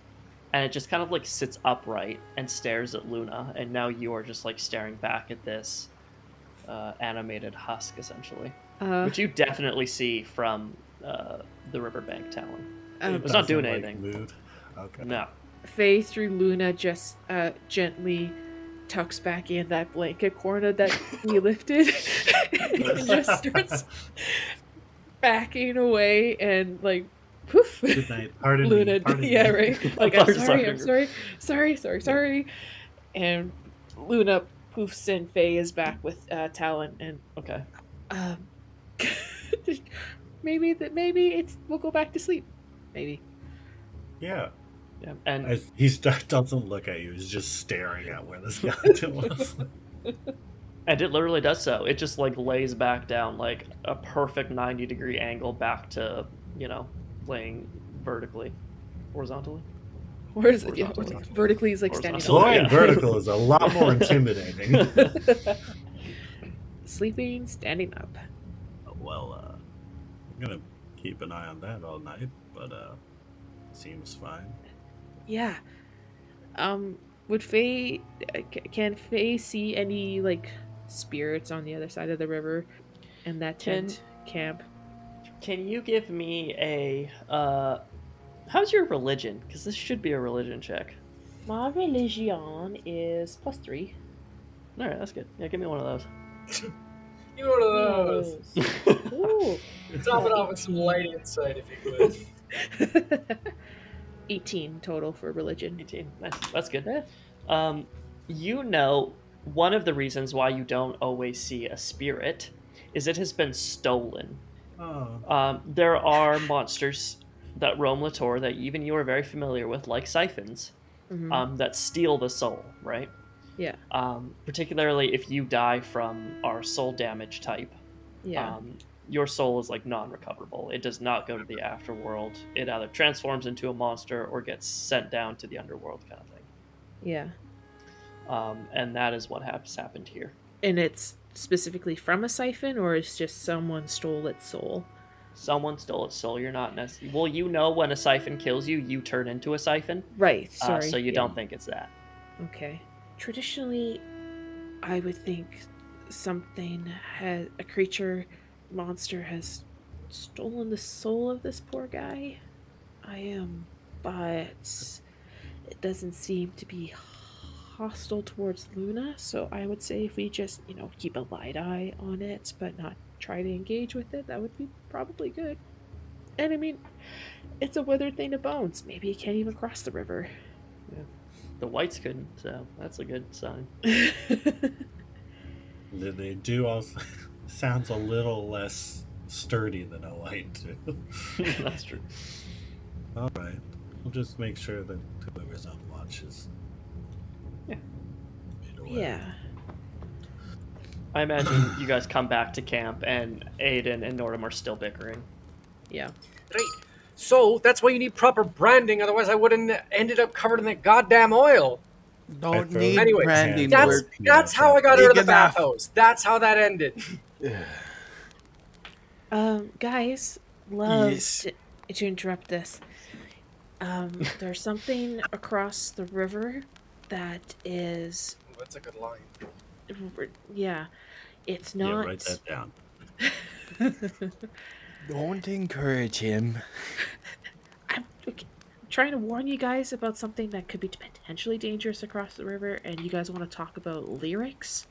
and it just kind of like sits upright and stares at luna and now you are just like staring back at this uh, animated husk essentially Uh, which you definitely see from uh, the riverbank talon um, it's not doing like, anything. Move. Okay. no Faye through Luna just uh, gently tucks back in that blanket corner that we lifted and just starts backing away and like poof. Good night. Pardon Luna, me. Pardon yeah, me. right. Like I'm Sorry, sorry, I'm sorry. sorry, sorry, sorry, sorry. And Luna poofs and Faye is back with uh, Talon and okay um, maybe that maybe it's we'll go back to sleep. Maybe. Yeah. yeah and I, he st- doesn't look at you. He's just staring at where the skeleton was. and it literally does so it just like lays back down like a perfect 90 degree angle back to you know laying vertically horizontally Where is it? Yeah, Horizontally. vertically is like standing Horizontal. up. Flying yeah. vertical is a lot more intimidating. Sleeping, standing up. well, uh, I'm gonna keep an eye on that all night, but uh, seems fine. Yeah. Um, would Faye, uh, can Faye see any like spirits on the other side of the river, in that Can- tent camp? Can you give me a uh how's your religion? Because this should be a religion check. My religion is plus three. Alright, that's good. Yeah, give me one of those. give me one of those. Ooh. Top it off with some light insight if you could. 18 total for religion. 18. Nice. That's good. Um you know one of the reasons why you don't always see a spirit is it has been stolen. Oh, Um, there are monsters that roam Litore that even you are very familiar with, like siphons, Mhm. um, that steal the soul, right? Yeah. Um, particularly if you die from our soul damage type. Yeah. Um, your soul is like non-recoverable. It does not go to the afterworld. It either transforms into a monster or gets sent down to the underworld, kind of thing. yeah. Um, and that is what has happened here. And it's specifically from a siphon, or is just someone stole its soul. Someone stole its soul. You're not necessarily. Well, you know when a siphon kills you, you turn into a siphon. Right. Uh, Sorry. so you yeah. don't think it's that. Okay. Traditionally, I would think something has a creature, monster has stolen the soul of this poor guy. I am, but it doesn't seem to be hostile towards Luna. So I would say if we just, you know, keep a light eye on it, but not try to engage with it, that would be probably good. And I mean, it's a withered thing of bones. Maybe it can't even cross the river. The whites couldn't, so that's a good sign. They- They do also sounds a little less sturdy than a white too. that's true. All right, we'll just make sure that whoever's on watch is. Yeah. yeah. I imagine you guys come back to camp and Aodhan and Nordhum are still bickering. Yeah. Right. So that's why you need proper branding. Otherwise, I wouldn't ended up covered in that goddamn oil. Don't throw need Anyway, branding That's work. that's how I got Big rid of the enough. bathos. That's how that ended. Um, guys, love Yes. to, to interrupt this. Um, there's something across the river that is, That's a good line. yeah, it's not. Yeah, not. write that down. Don't encourage him. I'm okay, I'm trying to warn you guys about something that could be potentially dangerous across the river, and you guys want to talk about lyrics.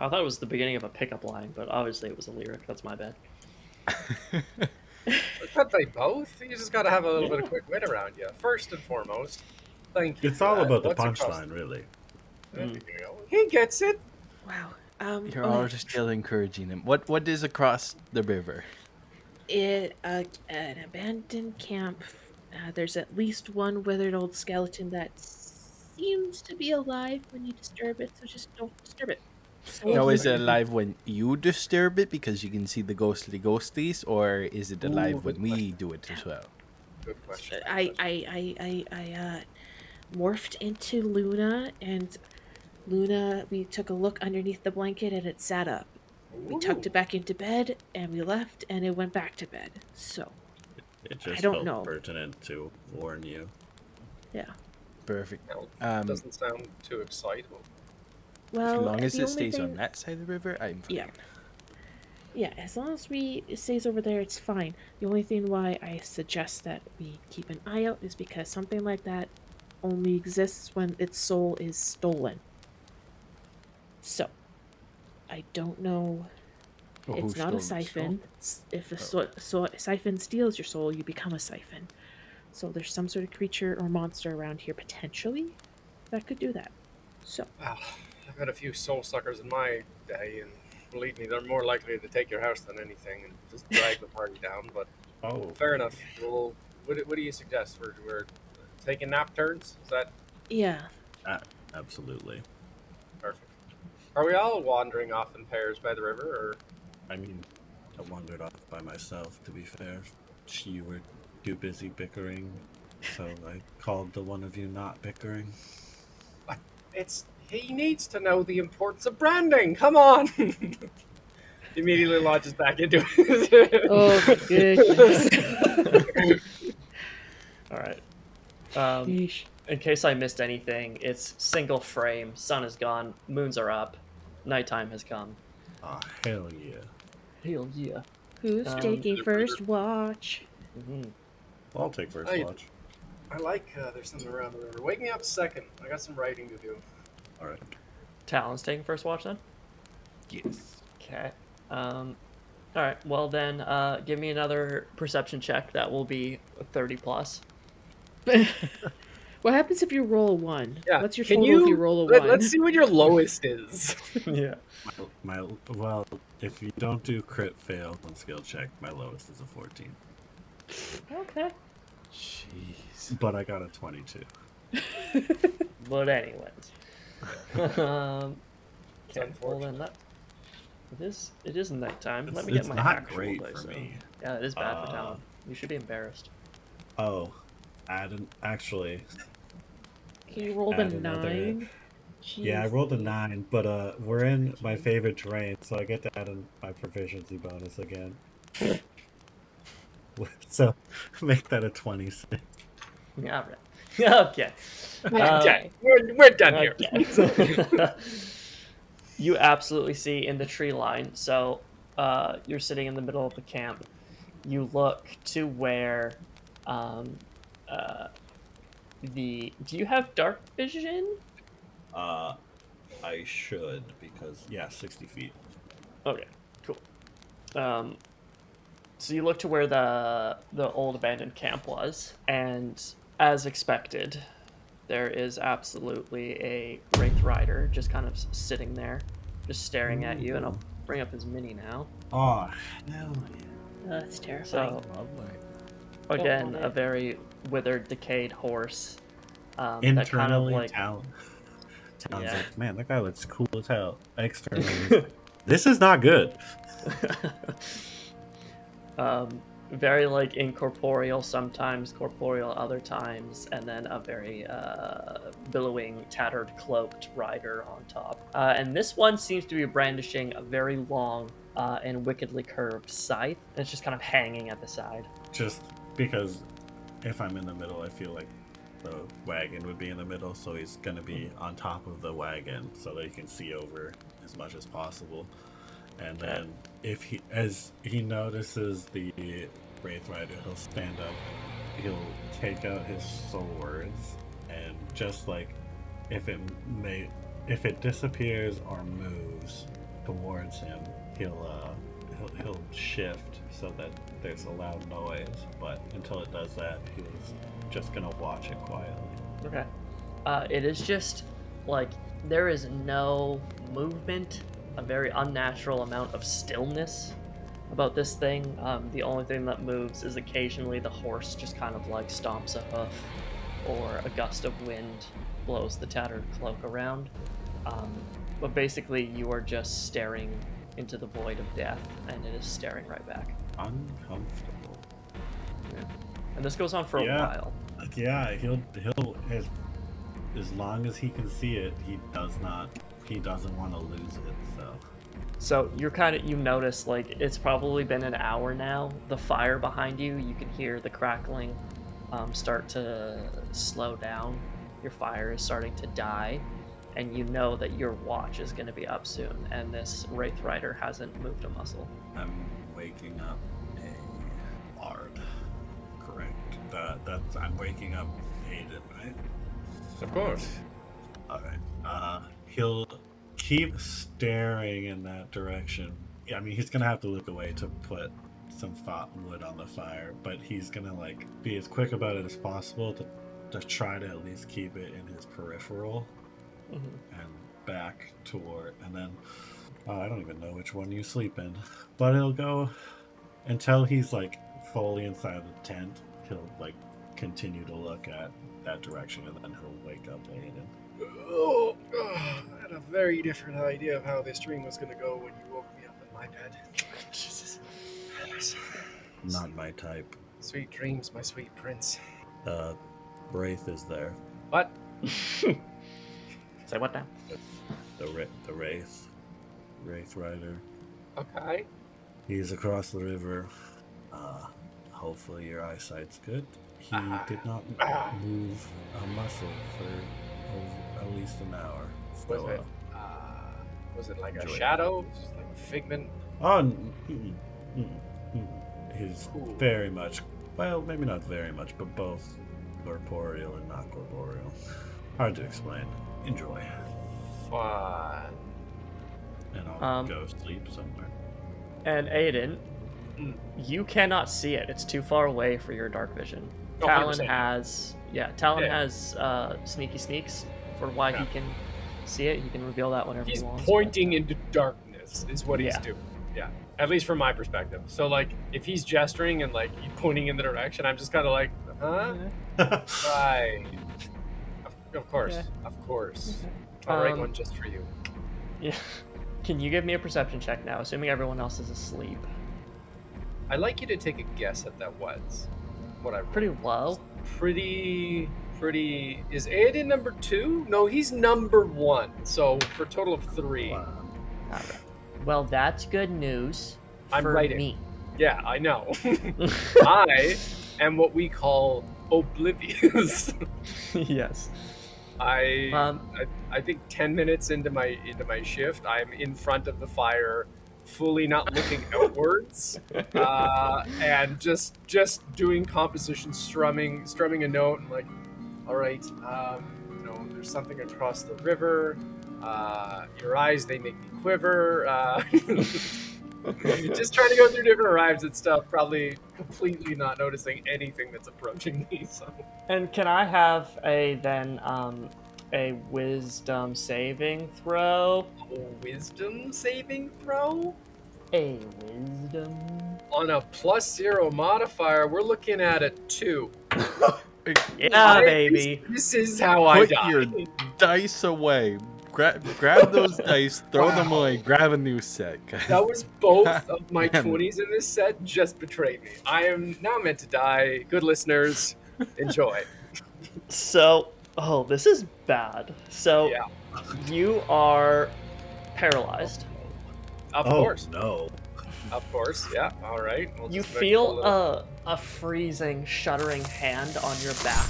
I thought it was the beginning of a pickup line, but obviously it was a lyric. That's my bad. But they both. You just got to have a little bit of quick wit around you. First and foremost, thank you. It's all that. about the What's across- punchline, really. There you go. He gets it. Wow. Um, You're okay. all still encouraging him. What what is across the river? it uh, an abandoned camp. Uh, there's at least one withered old skeleton that seems to be alive when you disturb it. So just don't disturb it. So No, is it alive when you disturb it because you can see the ghostly ghosties, or is it alive Ooh, when good we do it as well? Good question. I I I I, I uh, morphed into Luna, and Luna. We took a look underneath the blanket, and it sat up. We tucked it back into bed, and we left, and it went back to bed. So It just I don't felt know. pertinent to warn you. yeah. Perfect. Well, Um, doesn't sound too excitable. Well, as long as it only stays on that side of the river, I'm fine. Yeah. Yeah, as long as we it stays over there, it's fine. The only thing why I suggest that we keep an eye out is because something like that only exists when its soul is stolen. So, I don't know. Oh, who it's not a siphon. soul? It's- If a oh. so, so a siphon steals your soul, you become a siphon. So there's some sort of creature or monster around here potentially that could do that. So Well, I've had a few soul suckers in my day, and believe me, they're more likely to take your house than anything and just drag the party down. But Oh, fair enough. Well, what, do- what do you suggest? We're, we're taking nap turns? Is that yeah, ah, absolutely. Perfect? Are we all wandering off in pairs by the river, or I mean, I wandered off by myself, to be fair. You were too busy bickering, so I called the one of you not bickering. it's he needs to know the importance of branding. Come on. Immediately lodges back into it. Oh goodness. All right. Um, in case I missed anything, it's single frame. Sun is gone. Moons are up. Nighttime has come. Ah, hell yeah. Hell yeah. Who's Um, taking first watch? hmm I'll take first Hey. watch. I like uh, there's something around the river. Wake me up a second. I got some writing to do. All right. Talon's taking first watch then. Yes. Okay. Um. All right. Well then, uh, give me another perception check. That will be thirty plus. what happens if you roll a one? Yeah. What's your can total you, if you roll a let, one? Let's see what your lowest is. yeah. My, my well, if you don't do crit fail on skill check, my lowest is a 14. Okay. Jeez. But I got a 22. But anyways, um, It's okay, well then unfortunate. that it is it is nighttime. Let me get it's my not actual great dice for me. Yeah, it is bad for Uh, Talon. You should be embarrassed. Oh, I didn't actually. He rolled a Add another- nine. Yeah, I rolled a nine, but uh, we're in my favorite terrain, so I get to add in my proficiency bonus again. so make that a twenty-six. Yeah, right. okay. okay, we're, we're done here. Okay. you absolutely see in the tree line. So uh, you're sitting in the middle of the camp. You look to where um, uh, the. Do you have dark vision? Uh, I should because yeah, sixty feet. Okay, cool. Um, so you look to where the the old abandoned camp was, and as expected, there is absolutely a wraith rider just kind of sitting there, just staring at you. And I'll bring up his mini now. Oh no! That's terrifying. So Lovely. Again, want a very withered, decayed horse. Um, that Internally, kind of like Talon. Talon's Yeah. like, man, that guy looks cool as hell. Externally, this is not good. um, very like incorporeal sometimes corporeal other times and then a very uh, billowing tattered cloaked rider on top uh, and this one seems to be brandishing a very long uh, and wickedly curved scythe and it's just kind of hanging at the side Just because if I'm in the middle, I feel like the wagon would be in the middle, so he's gonna be on top of the wagon so that he can see over as much as possible. And then if he as he notices the Wraith Rider, he'll stand up, he'll take out his swords, and just like if it may if it disappears or moves towards him, he'll uh he'll, he'll shift so that there's a loud noise. But until it does that, he's just gonna watch it quietly. okay uh, it is just like there is no movement a very unnatural amount of stillness about this thing. Um, the only thing that moves is occasionally the horse just kind of like stomps a hoof, or a gust of wind blows the tattered cloak around. Um, but basically, you are just staring into the void of death, and it is staring right back. Uncomfortable. And this goes on for a while. Yeah, he'll he'll as as long as he can see it, he does not. He doesn't want to lose it. So So you're kind of you notice like it's probably been an hour now. The fire behind you, you can hear the crackling um, start to slow down. Your fire is starting to die, and you know that your watch is going to be up soon. And this wraith rider hasn't moved a muscle. I'm waking up a bard. Correct. That that's I'm waking up Aodhan, right? Of course. All right. Uh, he'll keep staring in that direction. Yeah, I mean, he's gonna have to look away to put some fat wood on the fire, but he's gonna like be as quick about it as possible to to try to at least keep it in his peripheral Mhm. and back toward, and then uh, I don't even know which one you sleep in, but he'll go until he's like fully inside the tent. He'll like continue to look at that direction, and then he'll wake up Aodhan. Oh, I had a very different idea of how this dream was going to go when you woke me up in my bed. Jesus. Not my type. Sweet dreams, my sweet prince. Uh, Wraith is there. What? Say what now? The Ra- the Wraith, Wraith Rider. Okay. He's across the river. Uh, hopefully your eyesight's good. He Ah. did not Ah. move a muscle for at least an hour. Was it? uh, Uh, was it like a it. shadow? Just like a figment? oh, mm, mm, mm. he's Cool. very much. Well, maybe not very much, but both corporeal and not corporeal. Hard to explain. Enjoy, Fun. And I'll Um, go sleep somewhere. And Aodhan, Mm. you cannot see it. It's too far away for your dark vision. Oh, Talon 100%. has, yeah, Talon Yeah. has uh, sneaky sneaks for why Yeah. he can see it. He can reveal that whenever He's he wants. pointing into darkness, is what he's Yeah. doing. Yeah. At least from my perspective. So, like, if he's gesturing and, like, pointing in the direction, I'm just kind of like, huh? Right. Of, of course. Okay. Of course. I'll write Um, one just for you. Yeah. Can you give me a perception check now, assuming everyone else is asleep? I'd like you to take a guess at that was. What I Pretty low. pretty pretty is Aodhan number two? No, he's number one. So for a total of three. Alright. Well, that's good news I'm for writing. me. Yeah, I know. I am what we call oblivious. yes. I, Um, I I think ten minutes into my into my shift, I'm in front of the fire, fully not looking outwards, uh, and just just doing composition, strumming strumming a note, and like, all right, um, you know, there's something across the river. Uh, your eyes they make me quiver. Uh, just trying to go through different rhymes and stuff, probably completely not noticing anything that's approaching me. So. And can I have a then um a wisdom saving throw? A wisdom saving throw A wisdom. on a plus zero modifier we're looking at a two Yeah, I- baby. this is how i Put die your dice away. Grab, grab those dice, throw them away, grab a new set. guys. that was both of my 20s in this set just betrayed me i am now meant to die good listeners enjoy So, oh, this is bad. So, Yeah. you are paralyzed. of oh course no. of course yeah all right we'll You feel little- a, a freezing, shuddering hand on your back,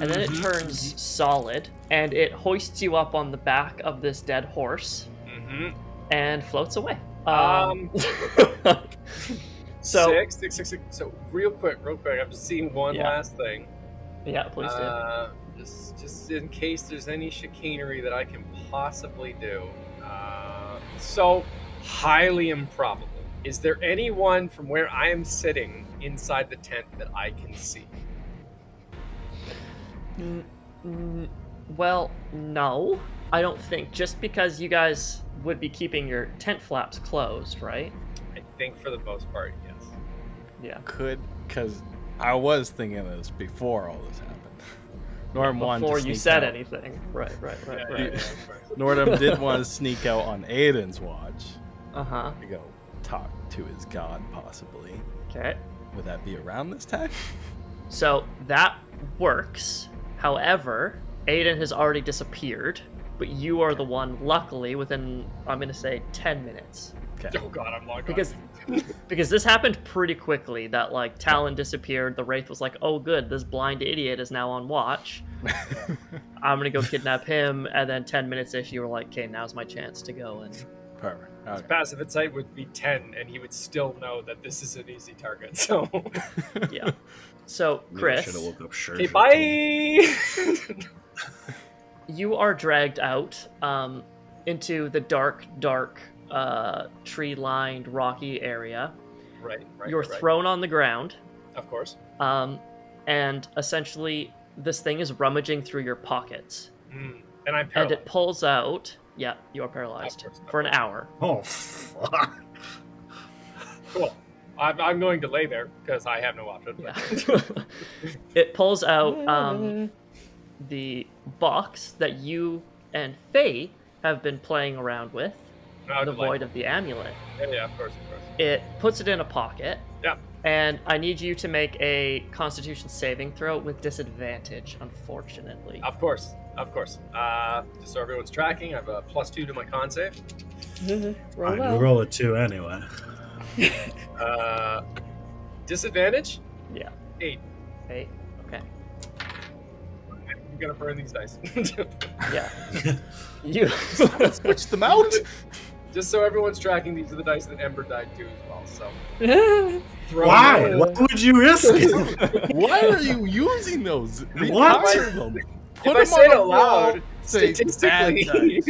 and then it Mhm, turns solid, and it hoists you up on the back of this dead horse Mhm. and floats away. Um, so, six, six, six, six. So real quick, real quick. I've seen one Yeah. last thing. yeah, please do. Uh, just, just in case there's any chicanery that I can possibly do. Uh, so, highly improbable. Is there anyone from where I am sitting inside the tent that I can see? N- n- well, no, I don't think. Just because you guys would be keeping your tent flaps closed, right? I think for the most part, yes. Yeah. Could, because I was thinking of this before all this happened. Norm wanted to Before you said out. anything. Right, right, right, Yeah, right. yeah, yeah, Nordhum did want to sneak out on Aodhan's watch Uh huh. to go talk to his god, possibly. Okay. Would that be around this time? So that works. However, Aodhan has already disappeared, but you are the one, luckily, within, I'm going to say, 10 minutes. Okay. Oh god, I'm logged Because because this happened pretty quickly that like Talon disappeared, the Wraith was like, "Oh good, this blind idiot is now on watch. I'm going to go kidnap him." And then 10 minutes ish you were like, "Okay, now's my chance to go and Perfect. Okay. passive insight would be 10 and he would still know that this is an easy target. So, yeah." So, Chris, should have woke up sure. okay, bye. you are dragged out um, into the dark, dark, uh, tree-lined, rocky area. right, right. You're right. thrown on the ground, Of course. um, and essentially, this thing is rummaging through your pockets, Mm. And I'm and paralyzed. it pulls out. Yeah, you are paralyzed course, for an hour. Oh fuck. Cool. I'm, I'm going to lay there because I have no option. Yeah. it pulls out um, the box that you and Faye have been playing around with, No, the void of the amulet. Yeah, yeah, of course, of course. It puts it in a pocket, Yeah. and I need you to make a Constitution saving throw with disadvantage. Unfortunately, Of course, of course. Uh, just so everyone's tracking, I have a plus two to my con save. Roll I well. roll a two anyway. Uh, disadvantage? yeah. Eight. Hey, okay, I'm gonna burn these dice. yeah. you. Switch them out. just so everyone's tracking, these are the dice that Ember died to as well. So Why? Why would you risk it? Why are you using those? What? Put If I them say on it a loud, say, statistically,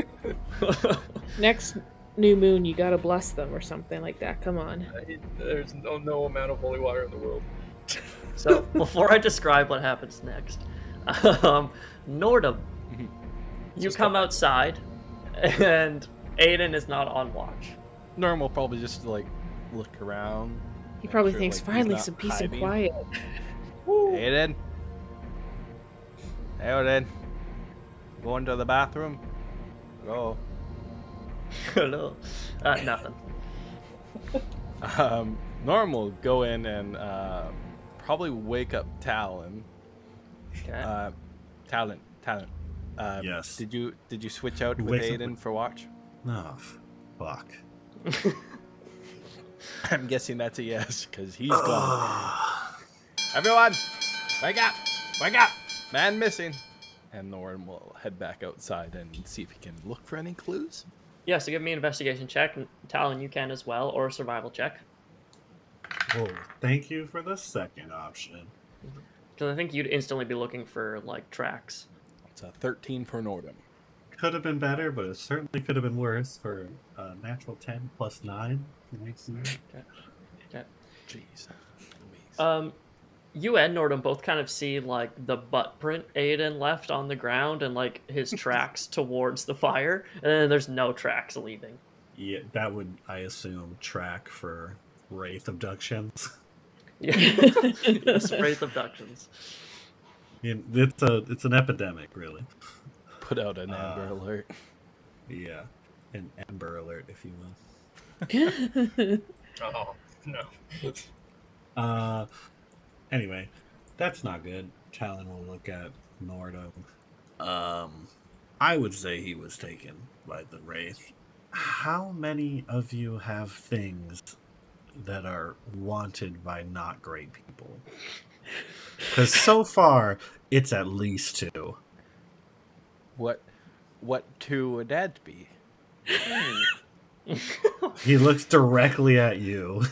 Next new moon, you gotta bless them or something like that. Come on. there's no, no amount of holy water in the world. So before I describe what happens next, um, Nordhum, you Just come go. outside, and Aodhan is not on watch. Norm will probably just like look around. He probably sure, thinks like, finally some peace and quiet. Aodhan. Aodhan. Going to the bathroom. Hello. Hello. Uh, nothing. Um, Norm will go in and uh, probably wake up Talon. Okay. Uh, Talon, Talon. Uh, Yes. Did you did you switch out with wakes up Aodhan for watch? Oh, fuck. I'm guessing that's a yes because he's gone. Everyone, wake up! Wake up! Man missing. And Norm will head back outside and see if he can look for any clues. Yeah, so give me an investigation check. and Talon, you can as well, or a survival check. Oh, thank you for the second option. Because I think you'd instantly be looking for, like, tracks. It's a 13 for Nordhum. Could have been better, but it certainly could have been worse for a natural 10 plus 9. Nice. Okay. Jeez. Um, you and Nordhum both kind of see like the butt print Aodhan left on the ground and like his tracks towards the fire, and then there's no tracks leaving. Yeah, that would, I assume, track for wraith abductions. Yeah, yes, wraith abductions. Yeah, it's a it's an epidemic, really. Put out an uh, Amber Alert. Yeah, an Amber Alert, if you will. Oh no. Uh, anyway, that's not good. Talon will look at Nordo. Um, I would say he was taken by the wraith. How many of you have things that are wanted by not great people? Because so far, it's at least two. What what two would that be? He looks directly at you.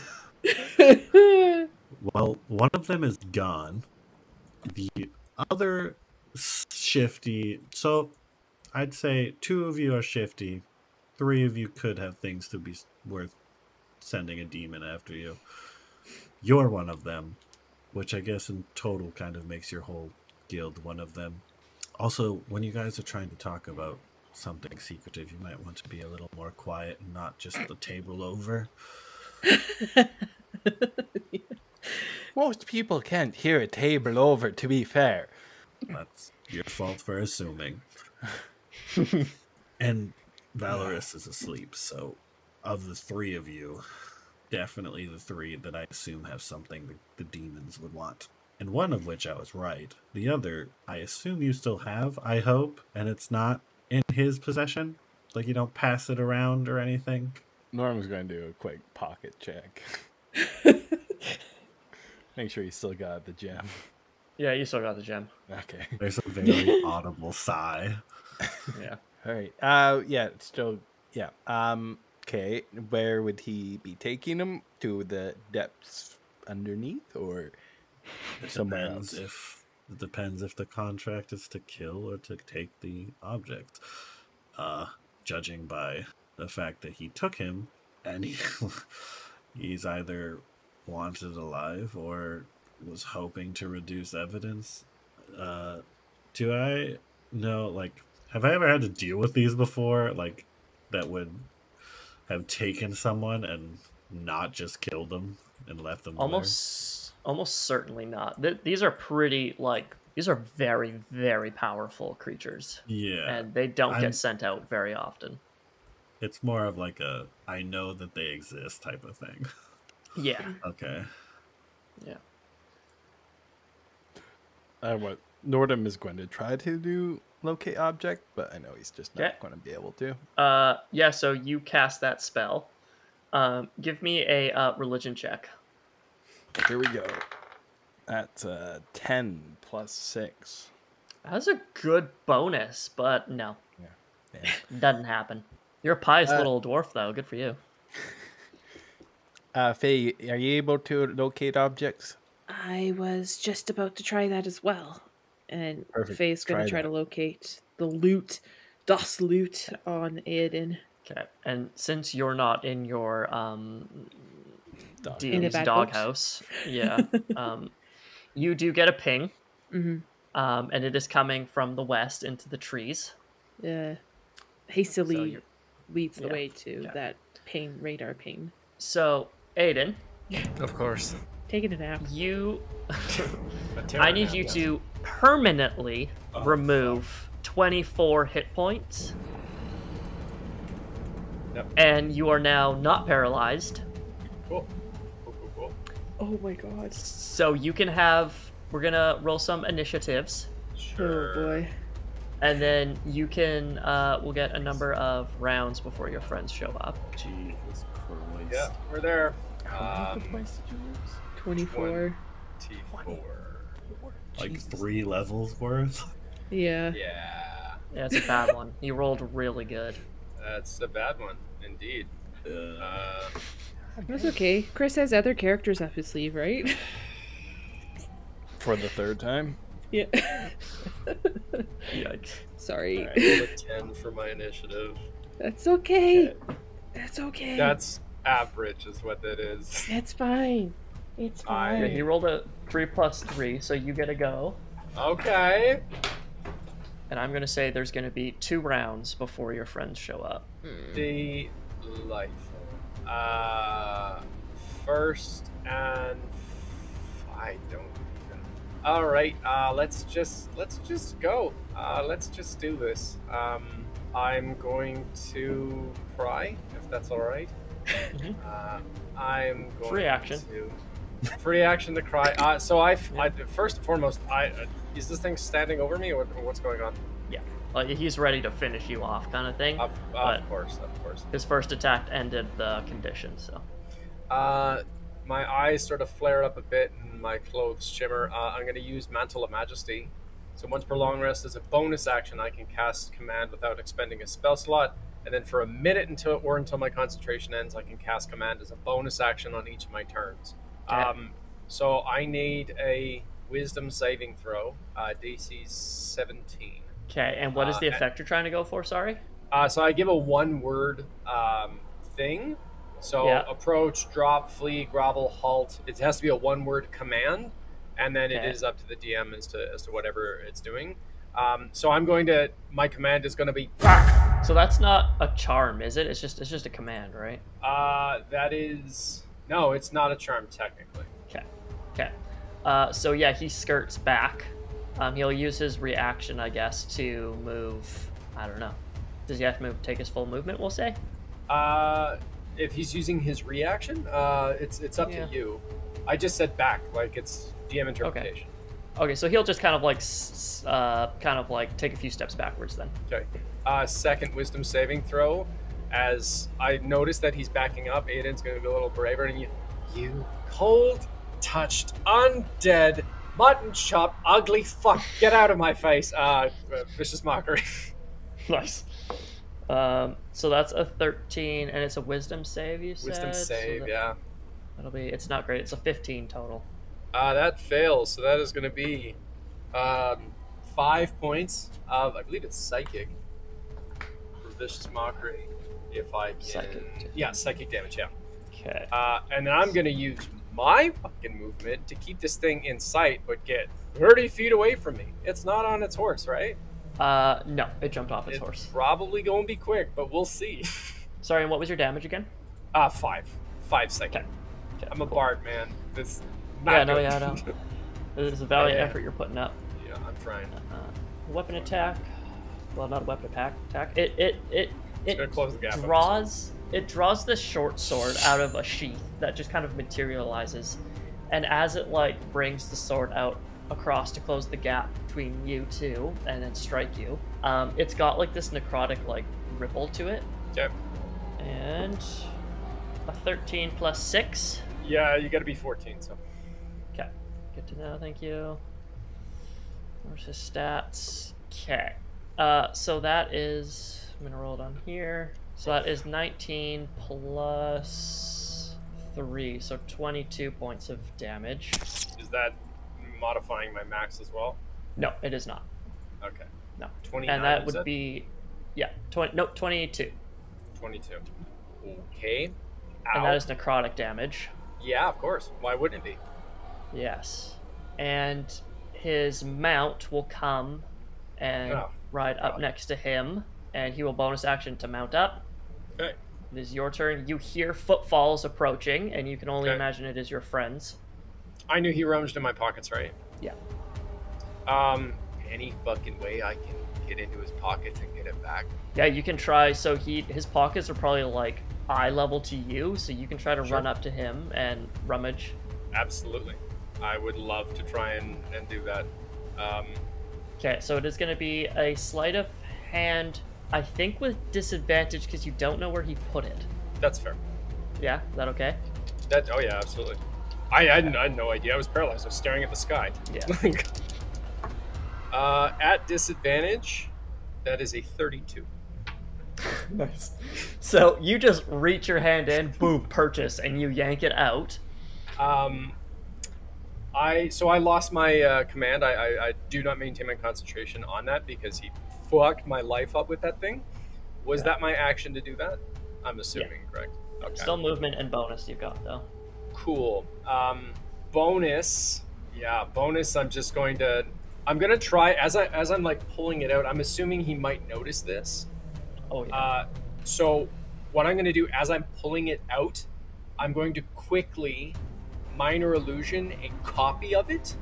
Well, one of them is gone. The other shifty. So, I'd say two of you are shifty. Three of you could have things to be worth sending a demon after you. You're one of them, which I guess in total kind of makes your whole guild one of them. Also, when you guys are trying to talk about something secretive, you might want to be a little more quiet and not just the table over. Most people can't hear a table over, to be fair. That's your fault for assuming. and Valoris is asleep, so of the three of you, definitely the three that I assume have something the, the demons would want. And one of which I was right. The other, I assume you still have, I hope, and it's not in his possession. Like you don't pass it around or anything. Norm's going to do a quick pocket check. Make sure you still got the gem. Yeah, you still got the gem. Okay. There's a very audible sigh. Yeah. All right. Uh, yeah, still, yeah. Um, okay. Where would he be taking him to the depths underneath, or It somewhere depends else? if it depends if the contract is to kill or to take the object. Uh, judging by the fact that he took him, and he he's either wanted alive or was hoping to reduce evidence. Uh, do I know? Like, have I ever had to deal with these before? Like, that would have taken someone and not just killed them and left them there? Almost, almost certainly not. Th- these are pretty like these are very, very powerful creatures, Yeah. and they don't I'm- get sent out very often. It's more of like a I know that they exist type of thing. Yeah. Okay. Yeah. uh, what Nordhum is going to try to do locate object, but I know he's just not Okay. going to be able to. Uh, yeah. So you cast that spell. Um, give me a uh, religion check. Here we go. At uh, ten plus six. That's a good bonus, but no, Yeah. doesn't happen. You're a pious Uh, little dwarf, though. Good for you. Uh, Faye, are you able to locate objects? I was just about to try that as well. And Perfect. Faye's going to try that. to locate the loot, Das Loot on Aodhan. Okay. And since you're not in your um, Dog. In a DM's bad box. doghouse, yeah, um, you do get a ping, hmm um, and it is coming from the west into the trees. Uh, hastily you're- leads the yeah, way to yeah. that ping radar ping. So, Aodhan, Of course. Taking a nap. you, I need Terranap, you yes. to permanently Oh, remove 24 hit points Yep. and you are now not paralyzed. Cool. Cool, cool, cool. Oh my god. So you can have. We're gonna roll some initiatives, Sure. Oh boy. and then you can. Uh, we'll get a number of rounds before your friends show up. Jesus Christ. Yeah, we're there. How Um, many points did you use? 24. T4. Like three levels worth? Yeah. Yeah, Yeah, it's a bad one. You rolled really good. that's a bad one, indeed. Uh, That's okay. Chris has other characters up his sleeve, right? For the third time. yeah. Yikes. Sorry. roll a 10 for my initiative. That's okay. That's okay. That's average, is what that is. It's fine. It's I- fine. he rolled a three plus three, so you get a go. Okay. And I'm gonna say there's gonna be two rounds before your friends show up. Delightful. Uh, first and I don't. All right. Uh, let's just let's just go. Uh, let's just do this. Um, I'm going to cry if that's all right. Mhm. Uh, I'm going Free action. to free action to cry. Uh, so I, I first and foremost, I uh, is this thing standing over me or what, what's going on? Yeah, like he's ready to finish you off, kind of thing. Of, of course, of course. His first attack ended the condition, so Uh, my eyes sort of flare up a bit and my clothes shimmer. Uh, I'm going to use Mantle of Majesty. So once per long rest, as a bonus action, I can cast Command without expending a spell slot. And then for a minute until or until my concentration ends, I can cast Command as a bonus action on each of my turns. Okay. Um, so I need a Wisdom saving throw. Uh, DC 17. okay. And what is Uh, the and- effect you're trying to go for? Sorry. Uh, so I give a one word um, thing. So Yeah. approach, drop, flee, grovel, halt. It has to be a one word command, and then Okay. it is up to the DM as to as to whatever it's doing. Um, so I'm going to my command is going to be So that's not a charm, is it? It's just it's just a command, right? uh, that is no, it's not a charm technically. Okay. Okay. Uh, so yeah, he skirts back. Um, he'll use his reaction, I guess, to move. I don't know. Does he have to move? Take his full movement? We'll say. Uh, if he's using his reaction, uh, it's it's up Yeah. to you. I just said back, like it's DM interpretation. Okay, so he'll just kind of like, uh, kind of like take a few steps backwards then. Okay. Uh, second wisdom saving throw. As I notice that he's backing up, Aodhan's going to be a little braver. And you, you cold touched, undead, mutton chop, ugly fuck, get out of my face. Uh, uh, vicious mockery. Nice. Um, so that's a 13, and it's a wisdom save. You said. wisdom So save, that- yeah. That'll be. It's not great. It's a 15 total. Uh, that fails, so that is going to be um, five points of, I believe it's psychic for vicious mockery. If I can, Psychic. yeah, psychic damage, yeah. Okay. Uh, and then I'm gonna use my fucking movement to keep this thing in sight, but get 30 feet away from me. It's not on its horse, right? Uh, no, it jumped off its it's horse. probably gonna be quick, but we'll see. Sorry, and what was your damage again? Uh, five. Five psychic. Okay. Okay, I'm a cool. bard, man. This. Yeah, no, yeah, I know. It's a valiant Yeah. effort you're putting up. yeah, I'm trying. Uh, weapon attack. Well, not a weapon attack. Attack. It it it it close the gap. draws it draws this short sword out of a sheath that just kind of materializes, and as it like brings the sword out across to close the gap between you two and then strike you, um, it's got like this necrotic like ripple to it. Okay. and a 13 plus six. Yeah, you gotta be 14, so. Good to know. Thank you. Where's his stats? Okay. Uh, so that is. I'm gonna roll it on here. So that is 19 plus three, so 22 points of damage. Is that modifying my max as well? No, it is not. Okay. No. 29. And that would it? be, yeah, 20. No, 22. 22. Okay. And that is necrotic damage. Yeah, of course. Why wouldn't it be? Yes. And his mount will come and Oh, ride up God. next to him, and he will bonus action to mount up. Okay. It is your turn. You hear footfalls approaching, and you can only Okay. imagine it is your friends. I knew he rummaged in my pockets, right? Yeah. Um, any fucking way I can get into his pockets and get it back? Yeah, you can try. So he his pockets are probably like eye level to you, so you can try to Sure. run up to him and rummage. Absolutely. I would love to try and, and do that. Um, Okay, so it is going to be a sleight of hand. I think with disadvantage because you don't know where he put it. that's fair. Yeah, is that okay? That oh yeah, absolutely. I, I, had, I had no idea. I was paralyzed. I was staring at the sky. Yeah. uh, at disadvantage, that is a 32. Nice. So you just reach your hand in, boom, purchase, and you yank it out. Um, I so I lost my uh, command. I, I, I do not maintain my concentration on that because he fucked my life up with that thing. Was that my action to do that? I'm assuming, correct? Okay. Still movement and bonus you've got though. cool. Um, bonus, yeah, bonus. I'm just going to. I'm gonna try as I as I'm like pulling it out. I'm assuming he might notice this. Oh yeah. Uh, so what I'm going to do as I'm pulling it out, I'm going to quickly minor illusion a copy of it,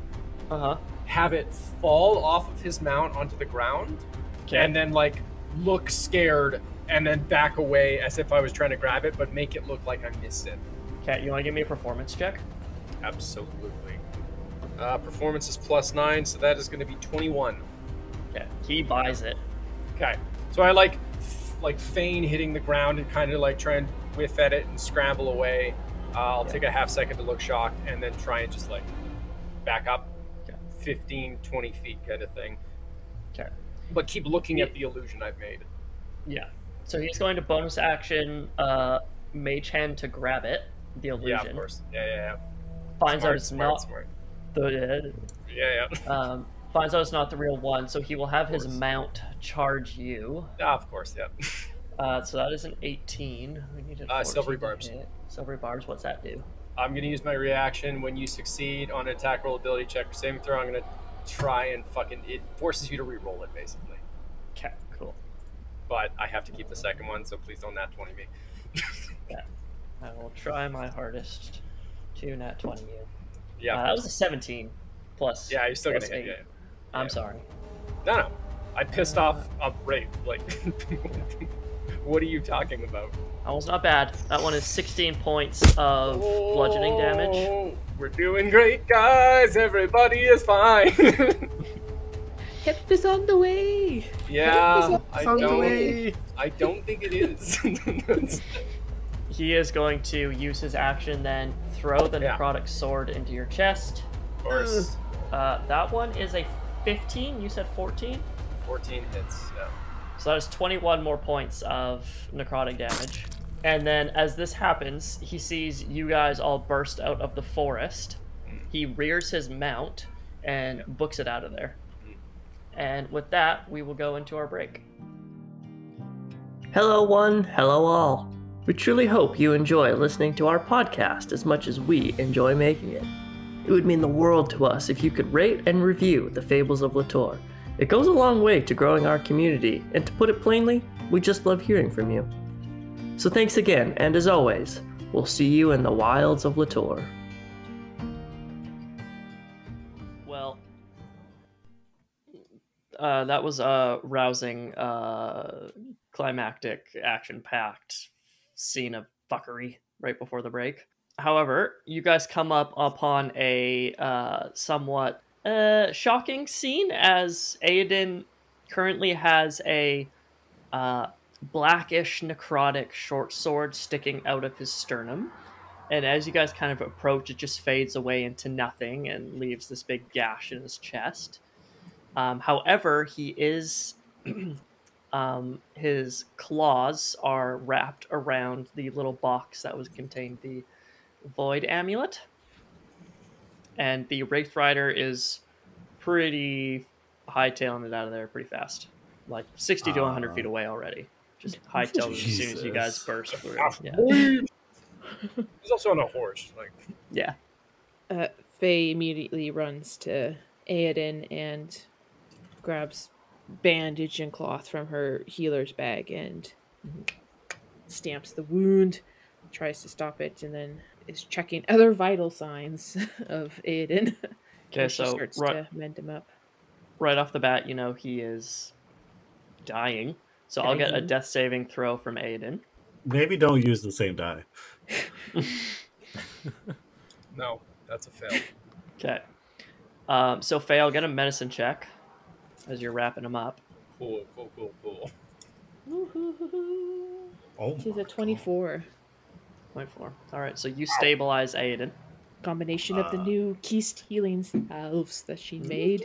Uh huh. have it fall off of his mount onto the ground, Okay. and then like look scared and then back away as if I was trying to grab it, but make it look like I missed it. Okay, you want to give me a performance check? Absolutely. Uh, performance is plus nine, so that is going to be 21. Okay. He buys it. Okay. So I like f- like feign hitting the ground and kind of like try and whiff at it and scramble away. Uh, I'll Yeah. take a half second to look shocked and then try and just like back up Okay. 15, 20 feet kind of thing. Okay. But keep looking at the illusion I've made. Yeah. So he's going to bonus action uh mage hand to grab it, the illusion. Yeah, of course. Yeah, yeah, yeah. Finds out it's smart, not smart. the Yeah, yeah. um finds out it's not the real one, so he will have his course. mount charge you. Ah, of course, yeah. Uh, so that is an 18. We need a Uh, silvery barbs. hit. Silvery barbs. What's that do? I'm going to use my reaction when you succeed on an attack roll ability check or saving throw. I'm going to try and fucking. It forces you to re-roll it, basically. Okay, cool. But I have to keep the second one, so please don't nat 20 me. yeah. I will try my hardest to nat 20 you. Yeah, Uh, that was a 17 plus. yeah, you're still plus gonna hit. Yeah. I'm Yeah. sorry. No, no, I pissed off a Wraith. Like, what are you talking about? That was not bad. That one is 16 points of bludgeoning damage. Oh, We're doing great, guys. Everybody is fine. Help is on the way. yeah, I don't. way. I don't think it is. He is going to use his action then throw the Yeah. necrotic sword into your chest. of course, Uh, that one is a 15. You said 14? 14 hits. Yeah. So that is 21 more points of necrotic damage. And then as this happens, he sees you guys all burst out of the forest. He rears his mount and books it out of there. And with that, we will go into our break. Hello, one. Hello, all. We truly hope you enjoy listening to our podcast as much as we enjoy making it. It would mean the world to us if you could rate and review the Fables of Litore. It goes a long way to growing our community, and to put it plainly, we just love hearing from you. So thanks again, and as always, we'll see you in the wilds of Litore. Well, uh, that was a rousing, uh, climactic, action-packed scene of fuckery right before the break. However, you guys come up upon a uh, somewhat uh, shocking scene as Aodhan currently has a uh, blackish necrotic short sword sticking out of his sternum. And as you guys kind of approach, it just fades away into nothing and leaves this big gash in his chest. Um, however, he is. um, his claws are wrapped around the little box that was contained the void amulet. And the Wraith Rider is pretty hightailing it out of there pretty fast. Like 60 to 100 Ah. feet away already. Just hightailing it as soon as you guys burst through. Yeah. He's also on a horse. Like, yeah. Uh, Faye immediately runs to Aodhan and grabs bandage and cloth from her healer's bag and stamps the wound, tries to stop it, and then is checking other vital signs of Aodhan. Okay, so starts ru- to mend him up. right off the bat, you know he is dying. So I'll get a death saving throw from Aodhan. Maybe don't use the same die. No, that's a fail. Okay. Um, so fail, get a medicine check as you're wrapping him up. Cool, cool, cool, cool. Woo-hoo-hoo-hoo. Oh, She's a 24. Point four. All right. So you stabilize Aodhan. Combination of the Uh, new Keist healing salves that she made.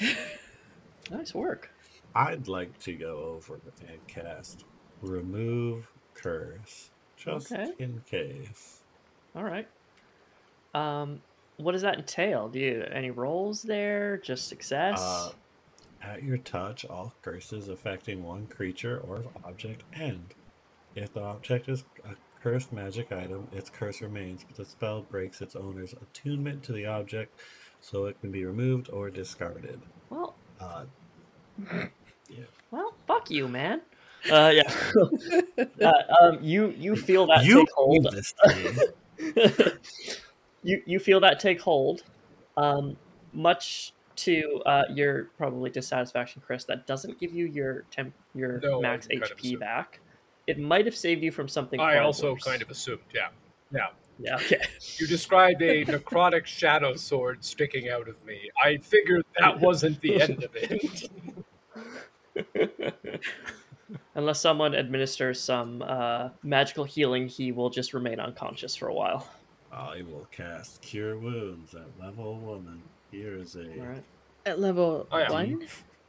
Nice work. I'd like to go over and cast remove curse, just Okay. in case. All right. Um, what does that entail? Do you any rolls there? Just success? Uh, at your touch, all curses affecting one creature or object end. If the object is a cursed magic item, its curse remains, but the spell breaks its owner's attunement to the object, so it can be removed or discarded. well, Uh, well, fuck you, man. Uh, yeah. uh, um, you you feel that you take hold. this you you feel that take hold, um, much to uh, your probably dissatisfaction, Chris. That doesn't give you your temp your No, max HP back. It might have saved you from something. I also worse. kind of assumed, yeah. Yeah. yeah. Okay. You described a necrotic shadow sword sticking out of me. I figured that wasn't the end of it. Unless someone administers some uh, magical healing, he will just remain unconscious for a while. I will cast Cure Wounds at level one. Here is a. All right. At level Oh, yeah. 1?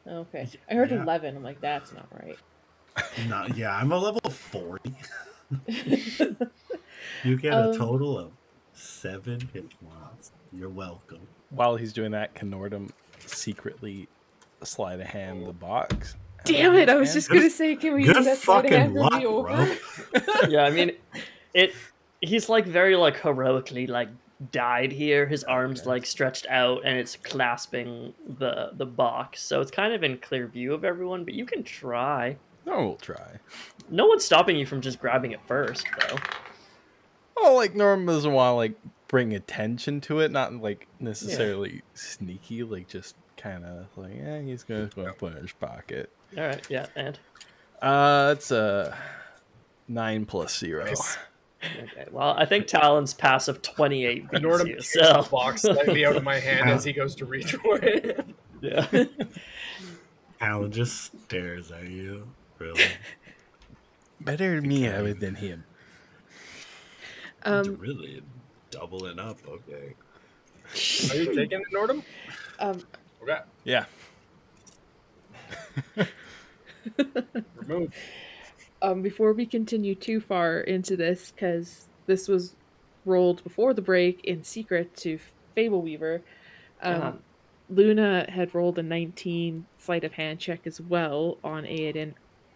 Okay. I heard Yeah. 11. I'm like, that's not right. Not, yeah, I'm a level 40. You get Um, a total of seven hit points. You're welcome. While he's doing that, can Nordhum secretly slide a hand the box? Damn it! I was Hand? just gonna say, can we Good use that sleight hand fucking from luck, over? yeah, I mean, it. He's like very like heroically like died here. His arms Okay. like stretched out, and it's clasping the the box. So it's kind of in clear view of everyone. But you can try. No, we'll try. No one's stopping you from just grabbing it first, though. Oh, like Norm doesn't want to like bring attention to it, not like necessarily sneaky, like just kind of like, yeah, he's gonna go put it in his pocket. All right, yeah, and Uh, it's a nine plus zero. Nice. okay. Well, I think Talon's passive twenty eight beats Nordhum you. takes So the box slightly out of my hand as he goes to reach for it. yeah. Alan just stares at you. Really? Better me have it than him. Um, really doubling up, okay. Are you taking it, Nordhum? um, Okay. Yeah. Remove. um, before we continue too far into this, because this was rolled before the break in secret to Fable Weaver, um, Uh-huh. Luna had rolled a 19 sleight of hand check as well on Aodhan